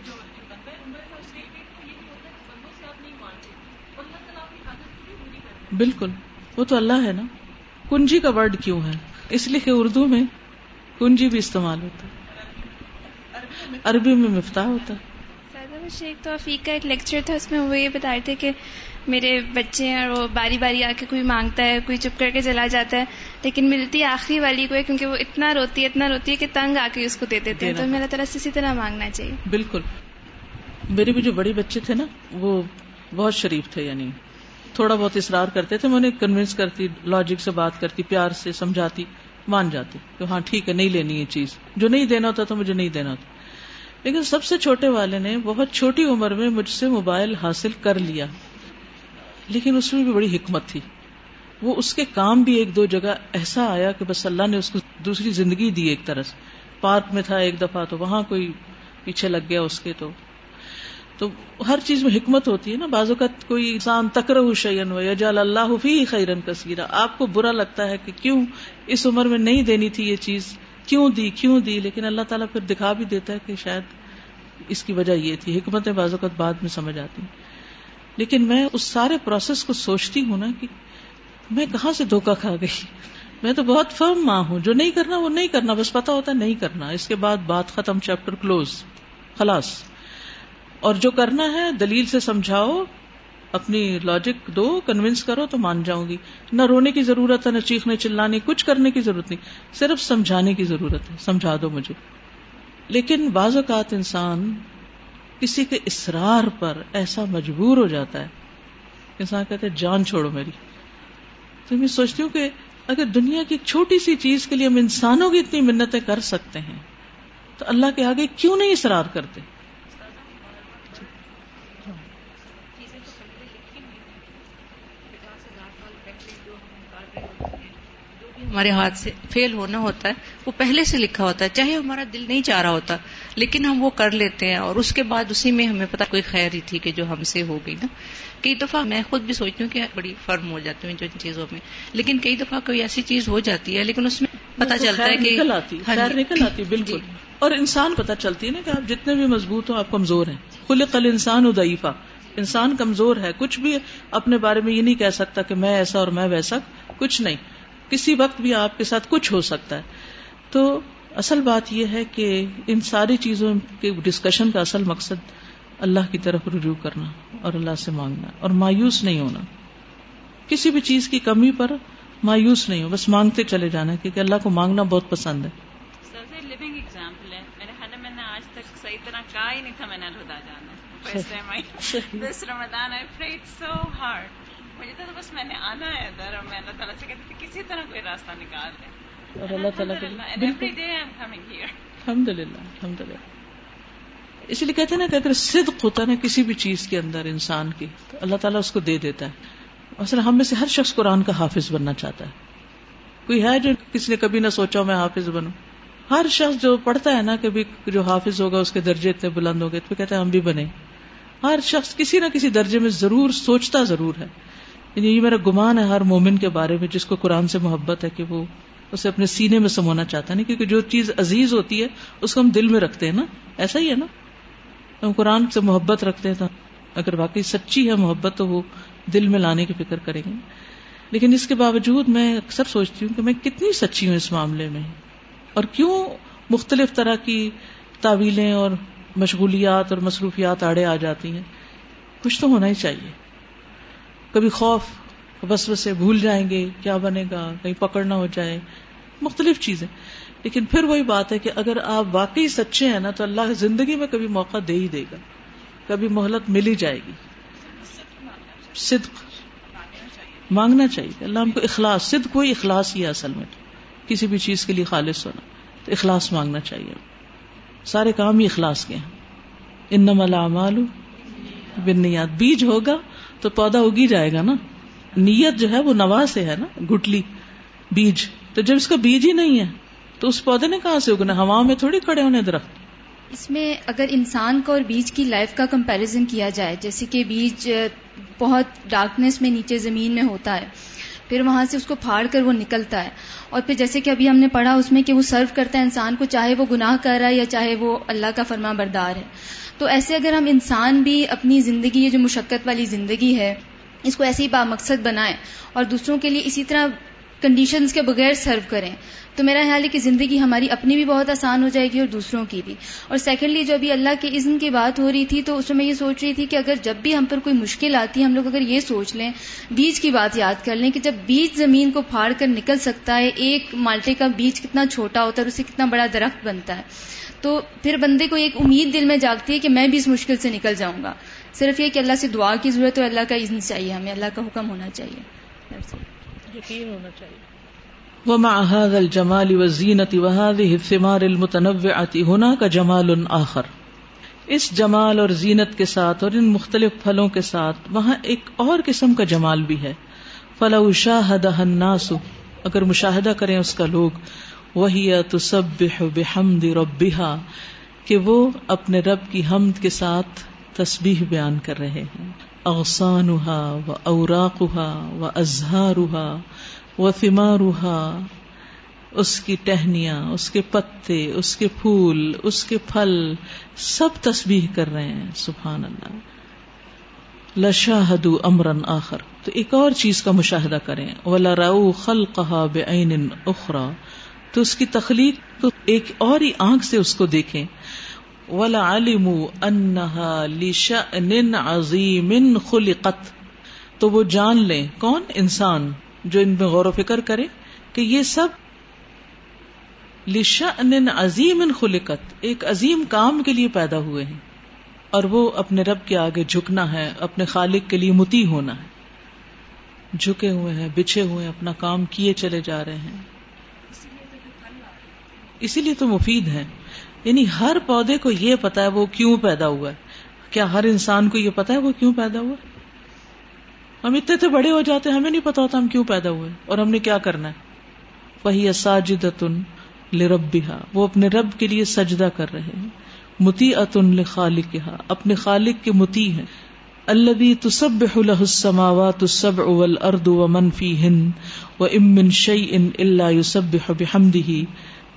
بالکل۔ وہ تو اللہ ہے نا۔ کنجی کا ورڈ کیوں ہے؟ اس لیے کہ اردو میں کنجی بھی استعمال ہوتا۔ ہے عربی میں مفتاح ہوتا۔ ہے شیخ توفیق کا ایک لیکچر تھا، اس میں وہ یہ بتا رہے تھے کہ میرے بچے ہیں اور وہ باری باری آ کے کوئی مانگتا ہے کوئی چپ کر کے چلا جاتا ہے لیکن ملتی آخری والی کو ہے کیونکہ وہ اتنا روتی ہے اتنا روتی ہے کہ تنگ آ کے اس کو دے دیتے ہیں۔ تو میرا طرح سے اسی طرح مانگنا چاہیے۔ بالکل۔ میرے بھی جو بڑے بچے تھے نا وہ بہت شریف تھے یعنی تھوڑا بہت اصرار کرتے تھے میں انہیں کنوینس کرتی لاجک سے بات کرتی پیار سے سمجھاتی مان جاتی کہ ہاں ٹھیک ہے نہیں لینی یہ چیز۔ جو نہیں دینا ہوتا تو مجھے نہیں دینا ہوتا۔ لیکن سب سے چھوٹے والے نے بہت چھوٹی عمر میں مجھ سے موبائل حاصل کر لیا۔ لیکن اس میں بھی بڑی حکمت تھی۔ وہ اس کے کام بھی ایک دو جگہ ایسا آیا کہ بس اللہ نے اس کو دوسری زندگی دی ایک طرح سے پارک میں تھا ایک دفعہ تو وہاں کوئی پیچھے لگ گیا اس کے تو۔ تو ہر چیز میں حکمت ہوتی ہے نا۔ بازو کا کوئی انسان تکر شعین ہو یا جال اللہ فی خیرن کثیرہ آپ کو برا لگتا ہے کہ کیوں اس عمر میں نہیں دینی تھی یہ چیز؟ کیوں دی؟ کیوں دی؟ لیکن اللہ تعالیٰ پھر دکھا بھی دیتا ہے کہ شاید اس کی وجہ یہ تھی۔ حکمت بعض اوقات بعد میں سمجھ آتی۔ لیکن میں اس سارے پروسیس کو سوچتی ہوں نا کہ میں کہاں سے دھوکا کھا گئی؟ میں تو بہت فرم ماں ہوں، جو نہیں کرنا وہ نہیں کرنا، بس پتا ہوتا نہیں کرنا۔ اس کے بعد بات ختم چیپٹر کلوز خلاص۔ اور جو کرنا ہے، دلیل سے سمجھاؤ، اپنی لاجک دو کنوینس کرو تو مان جاؤں گی۔ نہ رونے کی ضرورت ہے، نہ چیخنے، چلانے، کچھ کرنے کی ضرورت نہیں، صرف سمجھانے کی ضرورت ہے۔ سمجھا دو مجھے۔ لیکن بعض اوقات انسان کسی کے اسرار پر ایسا مجبور ہو جاتا ہے۔ انسان کہتے جان چھوڑو میری۔ تو میں سوچتی ہوں کہ اگر دنیا کی چھوٹی سی چیز کے لیے ہم انسانوں کی اتنی منتیں کر سکتے ہیں، تو اللہ کے آگے کیوں نہیں اصرار کرتے؟ ہمارے ہاتھ سے فیل ہونا ہوتا ہے، وہ پہلے سے لکھا ہوتا ہے، چاہے ہمارا دل نہیں چاہ رہا ہوتا۔ لیکن ہم وہ کر لیتے ہیں اور اس کے بعد اسی میں ہمیں پتا کوئی خیر ہی تھی کہ جو ہم سے ہو گئی نا۔ کئی دفعہ میں خود بھی سوچتی ہوں کہ بڑی فرم ہو جاتی ہوں جو چیزوں میں۔ لیکن کئی دفعہ کوئی ایسی چیز ہو جاتی ہے لیکن اس میں پتا چلتا ہے کہ نکل آتی ہاں خیر جی۔ نکل آتی بالکل۔ اور انسان پتا چلتی ہے نا کہ آپ جتنے بھی مضبوط ہو آپ کمزور ہیں۔ کل قل انسان ادیفا انسان کمزور ہے کچھ بھی اپنے بارے میں یہ نہیں کہہ سکتا کہ میں ایسا اور میں ویسا کچھ نہیں۔ کسی وقت بھی آپ کے ساتھ کچھ ہو سکتا ہے۔ تو اصل بات یہ ہے کہ ان ساری چیزوں کے ڈسکشن کا اصل مقصد اللہ کی طرف رجوع کرنا اور اللہ سے مانگنا اور مایوس نہیں ہونا۔ کسی بھی چیز کی کمی پر مایوس نہیں ہو بس مانگتے چلے جانا کیونکہ اللہ کو مانگنا بہت پسند ہے۔ ایگزامپل ہے۔ میرے میں نے آج تک صحیح طرح کہا ہی نہیں تھا میں نے جانا دس رمضان سو ہارڈ مجھے تو بس میں نے آنا ہے اور میں اللہ تعالیٰ سے کہتی تھی کسی طرح کوئی راستہ نکال دیں۔ اور اللہ تعالیٰ الحمد للہ الحمد للہ اسی لیے کہتے ہیں نا کہ اگر صدق ہوتا ہے نا کسی بھی چیز کے اندر انسان کی تو اللہ تعالیٰ اس کو دے دیتا ہے۔ اصل ہم میں سے ہر شخص قرآن کا حافظ بننا چاہتا ہے۔ کوئی ہے جو کسی نے کبھی نہ سوچا میں حافظ بنوں۔ ہر شخص جو پڑھتا ہے نا کبھی جو حافظ ہوگا اس کے درجے اتنے بلند ہو گئے تو کہتے ہیں ہم بھی بنے ہر شخص کسی نہ کسی درجے میں ضرور سوچتا ضرور ہے۔ یعنی یہ میرا گمان ہے ہر مومن کے بارے میں جس کو قرآن سے محبت ہے کہ وہ اسے اپنے سینے میں سمونا چاہتا ہے کیونکہ جو چیز عزیز ہوتی ہے، اس کو ہم دل میں رکھتے ہیں نا۔ ایسا ہی ہے نا۔ ہم قرآن سے محبت رکھتے ہیں تو اگر واقعی سچی ہے محبت، تو وہ دل میں لانے کی فکر کریں گے۔ لیکن اس کے باوجود میں اکثر سوچتی ہوں کہ میں کتنی سچی ہوں اس معاملے میں۔ اور کیوں مختلف طرح کی تعویلیں اور مشغولیات اور مصروفیات آڑے آ جاتی ہیں؟ کچھ تو ہونا ہی چاہیے۔ کبھی خوف بس بسے بھول جائیں گے، کیا بنے گا، کہیں پکڑ نہ ہو جائے۔ مختلف چیزیں۔ لیکن پھر وہی بات ہے کہ اگر آپ واقعی سچے ہیں نا، تو اللہ زندگی میں کبھی موقع دے ہی دے گا۔ کبھی مہلت مل ہی جائے گی۔ صدق مانگنا چاہیے۔ اللہ ہم کو اخلاص، صدق کوئی اخلاص ہی ہے اصل میں۔ کسی بھی چیز کے لیے خالص ہونا۔ تو اخلاص مانگنا چاہیے۔ سارے کام ہی اخلاص کے ہیں۔ ان نمال بنیاد بیج ہوگا تو پودا اگی جائے گا نا۔ نیت جو ہے وہ نوا سے ہے نا گٹلی بیج۔ تو جب اس کا بیج ہی نہیں ہے، تو اس پودے نے کہاں سے اگنا؟ ہوا میں تھوڑی کھڑے ہونے درخت۔ اس میں اگر انسان کو اور بیج کی لائف کا کمپیرزن کیا جائے، جیسے کہ بیج بہت ڈارکنیس میں نیچے زمین میں ہوتا ہے، پھر وہاں سے اس کو پھاڑ کر وہ نکلتا ہے۔ اور پھر جیسے کہ ابھی ہم نے پڑھا، اس میں کہ وہ سرو کرتا ہے انسان کو، چاہے وہ گناہ کر رہا ہے یا چاہے وہ اللہ کا فرما بردار ہے۔ تو ایسے اگر ہم انسان بھی اپنی زندگی، یہ جو مشقت والی زندگی ہے اس کو ایسے ہی بامقصد بنائیں اور دوسروں کے لیے اسی طرح کنڈیشنز کے بغیر سرو کریں۔ تو میرا خیال ہے کہ زندگی ہماری اپنی بھی بہت آسان ہو جائے گی اور دوسروں کی بھی۔ اور سیکنڈلی جو ابھی اللہ کے اذن کی بات ہو رہی تھی، تو اس میں یہ سوچ رہی تھی کہ اگر جب بھی ہم پر کوئی مشکل آتی ہے ہم لوگ اگر یہ سوچ لیں، بیج کی بات یاد کر لیں کہ جب بیج زمین کو پھاڑ کر نکل سکتا ہے، ایک مالٹے کا بیج کتنا چھوٹا ہوتا ہے اور اسے کتنا بڑا درخت بنتا ہے، تو پھر بندے کو ایک امید دل میں جاگتی ہے کہ میں بھی اس مشکل سے نکل جاؤں گا۔ صرف یہ کہ اللہ سے دعا کی ضرورت ہے اللہ کا اذن چاہیے ہمیں اللہ کا حکم ہونا چاہیے۔ یقین ہونا چاہیے۔ ومع هذا الجمال والزينة وهذه الثمار المتنوعة هناك جمال آخر۔ اس جمال اور زینت کے ساتھ اور ان مختلف پھلوں کے ساتھ وہاں ایک اور قسم کا جمال بھی ہے۔ فلو شاهدها الناس اگر مشاہدہ کریں اس کا لوگ وہی تسبح بحمد ربها کہ وہ اپنے رب کی حمد کے ساتھ تسبیح بیان کر رہے ہیں۔ اغسانها و اوراقها و ازهارها وہ فیما اس کی ٹہنیاں، اس کے پتے، اس کے پھول، اس کے پھل، سب تسبیح کر رہے ہیں، سبحان اللہ۔ لشاہد امرن آخر۔ تو ایک اور چیز کا مشاہدہ کریں۔ ولا راؤ خل کہا بے اخرا تو اس کی تخلیق تو ایک اور ہی آنکھ سے اس کو دیکھیں۔ ولا علم انہا لشأن عظیم خلقت۔ تو وہ جان لیں کون؟ انسان، جو ان میں غور و فکر کرے کہ یہ سب لشأن عظیم خلقت، ایک عظیم کام کے لیے پیدا ہوئے ہیں۔ اور وہ اپنے رب کے آگے جھکنا ہے، اپنے خالق کے لیے متی ہونا ہے۔ جھکے ہوئے ہیں، بچھے ہوئے ہیں، اپنا کام کیے چلے جا رہے ہیں۔ اسی لیے تو مفید ہے یعنی ہر پودے کو یہ پتا ہے وہ کیوں پیدا ہوا ہے۔ کیا ہر انسان کو یہ پتا ہے وہ کیوں پیدا ہوا ہے؟ ہم اتنے اتنے بڑے ہو جاتے ہیں، ہمیں نہیں پتا ہوتا ہم کیوں پیدا ہوئے اور ہم نے کیا کرنا ہے؟ وہی ساجدتن لربها وہ اپنے رب کے لیے سجدہ کر رہے ہیں۔ متی اتن لخالقها اپنے خالق کے متی ہیں۔ الذي تسبح له السماوات السبع والارض ومن فيهن وان من شيء الا يسبح بحمده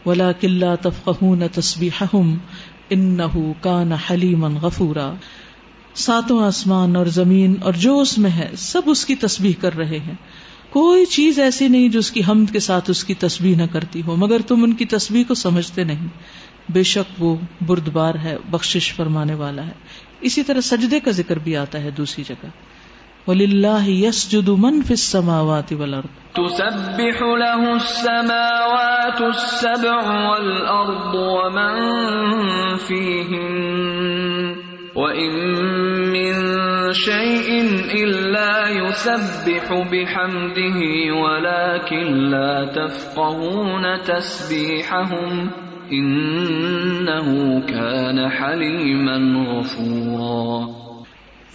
ولكن لا تفقهون تسبيحهم انه كان حليما غفورا. ساتوں آسمان اور زمین اور جو اس میں ہے، سب اس کی تسبیح کر رہے ہیں۔ کوئی چیز ایسی نہیں جو اس کی حمد کے ساتھ اس کی تسبیح نہ کرتی ہو، مگر تم ان کی تسبیح کو سمجھتے نہیں۔ بے شک وہ بردبار ہے، بخشش فرمانے والا ہے۔ اسی طرح سجدے کا ذکر بھی آتا ہے دوسری جگہ۔ وللہ يسجد من في السماوات والارض. تسبح له السماوات السبع والارض ومن فيهن. وَإِن مِّن شَيْءٍ إِلَّا يُسَبِّحُ بِحَمْدِهِ، وَلَكِن لَّا تَفْقَهُونَ تَسْبِيحَهُمْ. إِنَّهُ كَانَ حَلِيمًا غَفُورًا.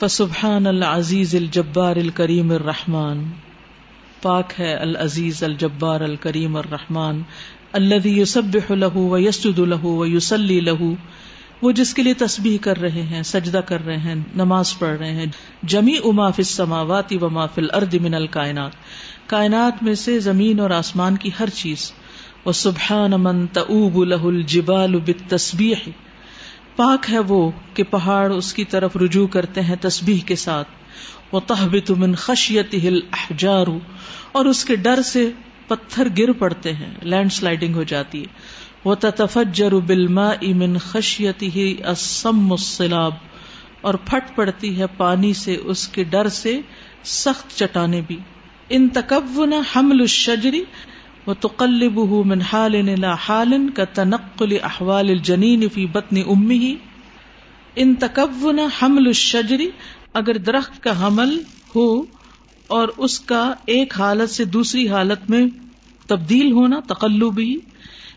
فسبحان العزیز الجبار الکریم الرحمن۔ پاک ہے العزیز الجبار الکریم الرحمن۔ الذي يسبح له ويسجد له ويصلي له۔ وہ جس کے لیے تسبیح کر رہے ہیں، سجدہ کر رہے ہیں، نماز پڑھ رہے ہیں۔ جمی اما فل سماواتی و مافل ارد من الکائنات۔ کائنات میں سے زمین اور آسمان کی ہر چیز۔ وہ سبحان من تعوب لہ الجبال بالتسبیح۔ پاک ہے وہ کہ پہاڑ اس کی طرف رجوع کرتے ہیں تسبیح کے ساتھ۔ وہ تحبت من خشیت ہل اور اس کے ڈر سے پتھر گر پڑتے ہیں، لینڈ سلائڈنگ ہو جاتی ہے۔ وہ تفجر بالماء من خشیته السم السلاب۔ اور پھٹ پڑتی ہے پانی سے اس کے ڈر سے سخت چٹانے بھی۔ ان تکون حمل الشجر وتقلبه من حال الى حال كتنقل احوال الجنين في بطن امه ان تکون حمل الشجر، اگر درخت کا حمل ہو اور اس کا ایک حالت سے دوسری حالت میں تبدیل ہونا، تقلبی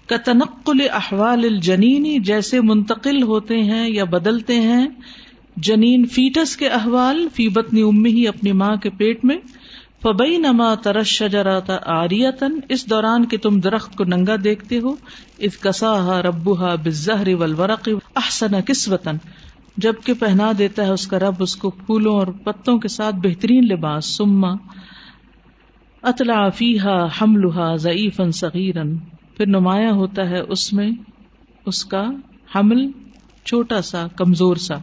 کا تنقل احوال الجنینی جیسے منتقل ہوتے ہیں یا بدلتے ہیں، جنین فیٹس کے احوال فی بتنی امی ہی اپنی ماں کے پیٹ میں فبئی نما ترش شجراتا آریتن اس دوران کے تم درخت کو ننگا دیکھتے ہو اس کسا ربوہا بزہر ولورق احسن کسوتن جبکہ پہنا دیتا ہے اس کا رب اس کو پھولوں اور پتوں کے ساتھ بہترین لباس سما اطلاع فیحا حملہ ضعیفن صغیرن پھر نمایاں ہوتا ہے اس میں اس کا حمل چھوٹا سا، کمزور سا۔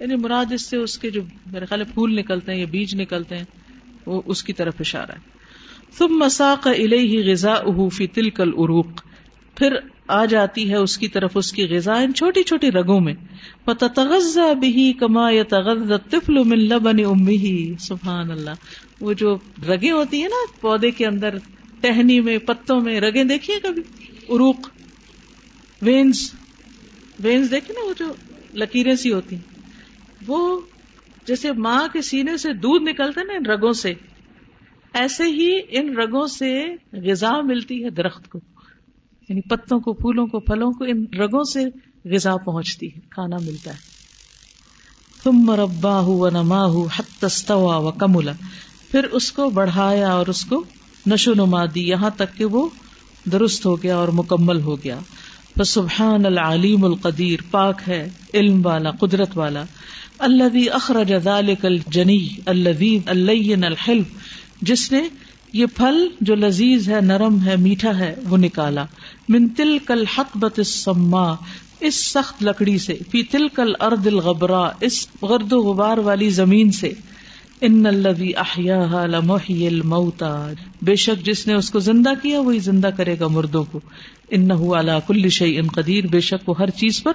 یعنی مراد اس سے اس کے جو میرے خیال پھول نکلتے ہیں یا بیج نکلتے ہیں وہ اس کی طرف اشارہ ہے۔ تم مساق الہ غذا فی تلکل عروق پھر آ جاتی ہے اس کی طرف اس کی غذا ان چھوٹی چھوٹی رگوں میں۔ تغذا بھی کما یا تغل من لبن امه سبحان اللہ وہ جو رگیں ہوتی ہیں نا، پودے کے اندر ٹہنی میں، پتوں میں رگیں دیکھیے کبھی؟ عروق۔ وینز۔ وینز دیکھے نا وہ جو لکیریں سی ہوتی وہ جیسے ماں کے سینے سے دودھ نکلتا نا ان رگوں سے، ایسے ہی ان رگوں سے غذا ملتی ہے درخت کو یعنی پتوں کو، پھولوں کو، پھلوں کو، ان رگوں سے غذا پہنچتی ہے، کھانا ملتا ہے۔ تم مربا ہو نما ہو حتوا و کملا پھر اس کو بڑھایا اور اس کو نشو نما دی، یہاں تک کہ وہ درست ہو گیا اور مکمل ہو گیا۔ سبحان العلیم القدیر، پاک ہے، علم والا، قدرت والا۔ اللہ اخرج ذلك الجنی الذي اللين الحلم۔ جس نے یہ پھل جو لذیذ ہے، نرم ہے، میٹھا ہے، وہ نکالا۔ من تل کل حق بت اس سخت لکڑی سے۔ فی تل کل ارد الغبرا اس غرد و غبار والی زمین سے۔ ان الذي احياها لمحيي الموتى بے شک جس نے اس کو زندہ کیا، وہی زندہ کرے گا مردوں کو۔ ان انه على كل شيء قدیر، بے شک وہ ہر چیز پر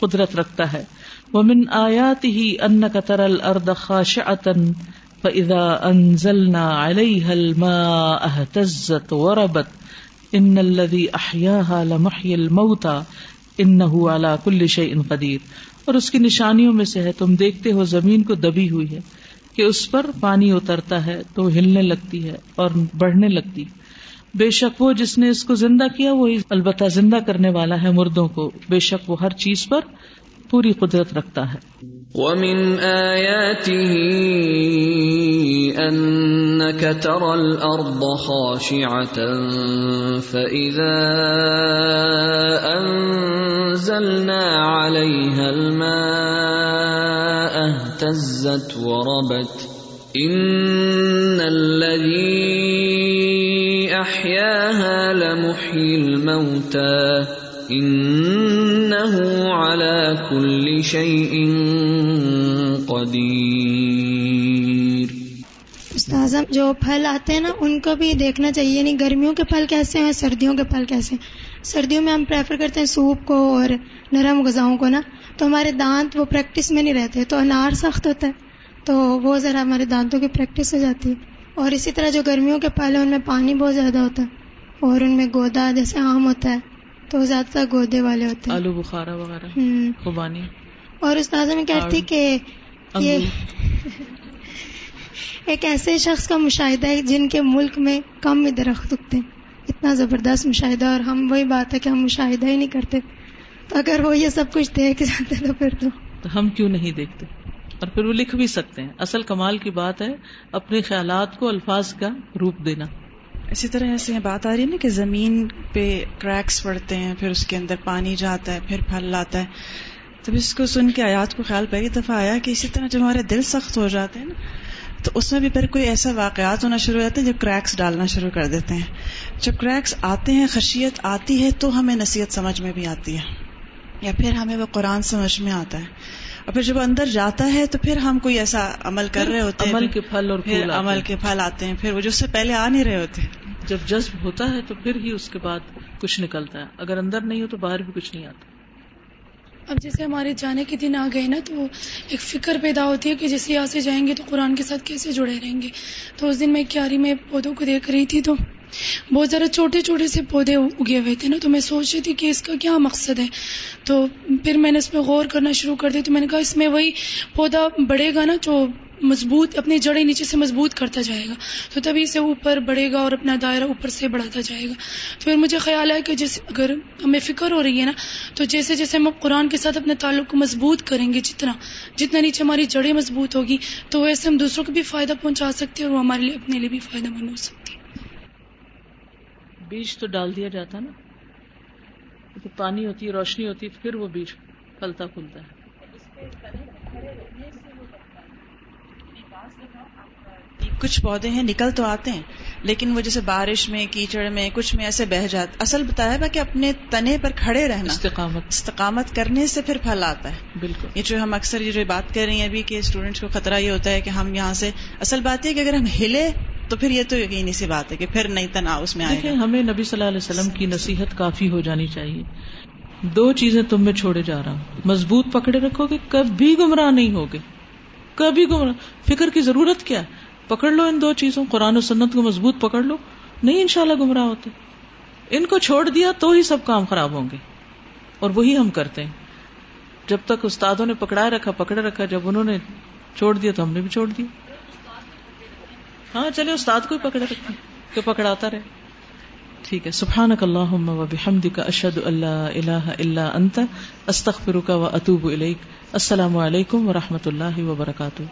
قدرت رکھتا ہے۔ ومن آیاته انك ترى الارض خاشعه فاذا انزلنا عليها الماء اهتزت وربت ان الذي احياها لمحيي الموتى انه على كل شيء قدیر۔ اور اس کی نشانیوں میں سے ہے، تم دیکھتے ہو زمین کو دبی ہوئی ہے کہ اس پر پانی اترتا ہے تو ہلنے لگتی ہے اور بڑھنے لگتی۔ ہے بے شک وہ جس نے اس کو زندہ کیا، وہ البتہ زندہ کرنے والا ہے مردوں کو۔ بے شک وہ ہر چیز پر پوری قدرت رکھتا ہے۔ ومن آياته أنك ترى الأرض خاشعة فإذا أنزلنا عليها الماء اهتزت وربت إن الذي أحياها لمحيي الموتى إنه على كل شيء قدیر استاذ جو پھل آتے ہیں نا، ان کو بھی دیکھنا چاہیے۔ یعنی گرمیوں کے پھل کیسے ہیں، سردیوں کے پھل کیسے ہیں؟ سردیوں میں ہم پریفر کرتے ہیں سوپ کو اور نرم غذاؤں کو نا۔ تو ہمارے دانت وہ پریکٹس میں نہیں رہتے، تو انار سخت ہوتا ہے۔ تو وہ ذرا ہمارے دانتوں کی پریکٹس ہو جاتی ہے۔ اور اسی طرح جو گرمیوں کے پھل ہیں ان میں پانی بہت زیادہ ہوتا ہے اور ان میں گودا جیسے آم ہوتا ہے تو زیادہ تر گودے والے ہوتے ہیں۔ آلو بخارا وغیرہ خوبانی۔ اور استاذہ میں کہتی کہ یہ ایک ایسے شخص کا مشاہدہ ہے جن کے ملک میں کم ہی درخت اگتے ہیں۔ اتنا زبردست مشاہدہ اور ہم وہی بات ہے کہ ہم مشاہدہ ہی نہیں کرتے۔ تو اگر وہ یہ سب کچھ دیکھ جاتے تو پھر تو ہم کیوں نہیں دیکھتے؟ اور پھر وہ لکھ بھی سکتے ہیں۔ اصل کمال کی بات ہے اپنے خیالات کو الفاظ کا روپ دینا۔ اسی طرح ایسے بات آ رہی ہے نا کہ زمین پہ کریکس پڑتے ہیں، پھر اس کے اندر پانی جاتا ہے، پھر پھل لاتا ہے۔ تب اس کو سن کے آیات کو خیال پہلی دفعہ آیا کہ اسی طرح جب ہمارے دل سخت ہو جاتے ہیں نا، تو اس میں بھی پھر کوئی ایسا واقعات ہونا شروع ہو جاتے ہیں جب کریکس ڈالنا شروع کر دیتے ہیں۔ جب کریکس آتے ہیں، خشیت آتی ہے تو ہمیں نصیحت سمجھ میں بھی آتی ہے۔ یا پھر ہمیں وہ قرآن سمجھ میں آتا ہے۔ اور پھر جب اندر جاتا ہے تو پھر ہم کوئی ایسا عمل کر رہے ہوتے ہیں عمل کے پھل اور پھر عمل کے پھل آتے ہیں پھر وہ جو سے پہلے آ نہیں رہے ہوتے۔ جب جذب ہوتا ہے تو پھر ہی اس کے بعد کچھ نکلتا ہے۔ اگر اندر نہیں ہو تو باہر بھی کچھ نہیں آتا۔ اب جیسے ہمارے جانے کے دن آ گئے نا تو ایک فکر پیدا ہوتی ہے کہ جیسے یہاں سے جائیں گے تو قرآن کے ساتھ کیسے جڑے رہیں گے۔ تو اس دن میں کیاری میں پودوں کو دیکھ رہی تھی تو بہت زیادہ چھوٹے چھوٹے سے پودے اگے ہوئے تھے نا، تو میں سوچ رہی تھی کہ اس کا کیا مقصد ہے۔ تو پھر میں نے اس میں غور کرنا شروع کر دی، تو میں نے کہا اس میں وہی پودا بڑھے گا نا جو مضبوط اپنی جڑیں نیچے سے مضبوط کرتا جائے گا۔ تو تبھی سے اوپر بڑھے گا اور اپنا دائرہ اوپر سے بڑھاتا جائے گا۔ تو پھر مجھے خیال ہے کہ جیسے اگر ہمیں فکر ہو رہی ہے نا، تو جیسے جیسے ہم قرآن کے ساتھ اپنے تعلق کو مضبوط کریں گے، جتنا جتنا نیچے ہماری جڑیں مضبوط ہوگی، تو ویسے ہم دوسروں کو بھی فائدہ پہنچا سکتے ہیں اور وہ ہمارے لیے، اپنے لیے بھی فائدہ مند ہو سکتی بیج تو ڈال دیا جاتا نا۔ پانی ہوتی ہے روشنی ہوتی ہے پھر وہ بیج پھلتا پھولتا ہے۔ کچھ پودے ہیں نکل تو آتے ہیں لیکن وہ جیسے بارش میں کیچڑ میں کچھ میں ایسے بہ جاتے اصل بتایا کہ اپنے تنے پر کھڑے رہنا استقامت۔ استقامت کرنے سے پھر پھل آتا ہے۔ بالکل۔ یہ جو ہم اکثر یہ جو بات کر رہی ہیں ابھی کہ اسٹوڈینٹس کو خطرہ یہ ہوتا ہے کہ ہم یہاں سے اصل بات یہ کہ اگر ہم ہلے تو پھر یہ تو یقینی سی بات ہے کہ پھر نہیں تناؤ اس میں آئے دیکھیں ہمیں نبی صلی اللہ علیہ وسلم کی نصیحت کافی ہو جانی چاہیے۔ دو چیزیں تم میں چھوڑے جا رہا ہوں۔ مضبوط پکڑے رکھو گے کبھی گمراہ نہیں ہوگے۔ کبھی گمراہ فکر کی ضرورت کیا پکڑ لو ان دو چیزوں قرآن و سنت کو مضبوط پکڑ لو۔ نہیں انشاءاللہ گمراہ ہوتے۔ ان کو چھوڑ دیا تو ہی سب کام خراب ہوں گے۔ اور وہی ہم کرتے ہیں۔ جب تک استادوں نے پکڑائے رکھا پکڑے رکھا جب انہوں نے چھوڑ دیا تو ہم نے بھی چھوڑ دیا۔ ہاں چلے، استاد کو ہی پکڑے رکھے تو پکڑاتا رہے۔ ٹھیک ہے سبحان اللہ و بحمد کا اشد اللہ اللہ اللہ انت استخر کا و اطوب السلام علیکم و رحمۃ اللہ وبرکاتہ۔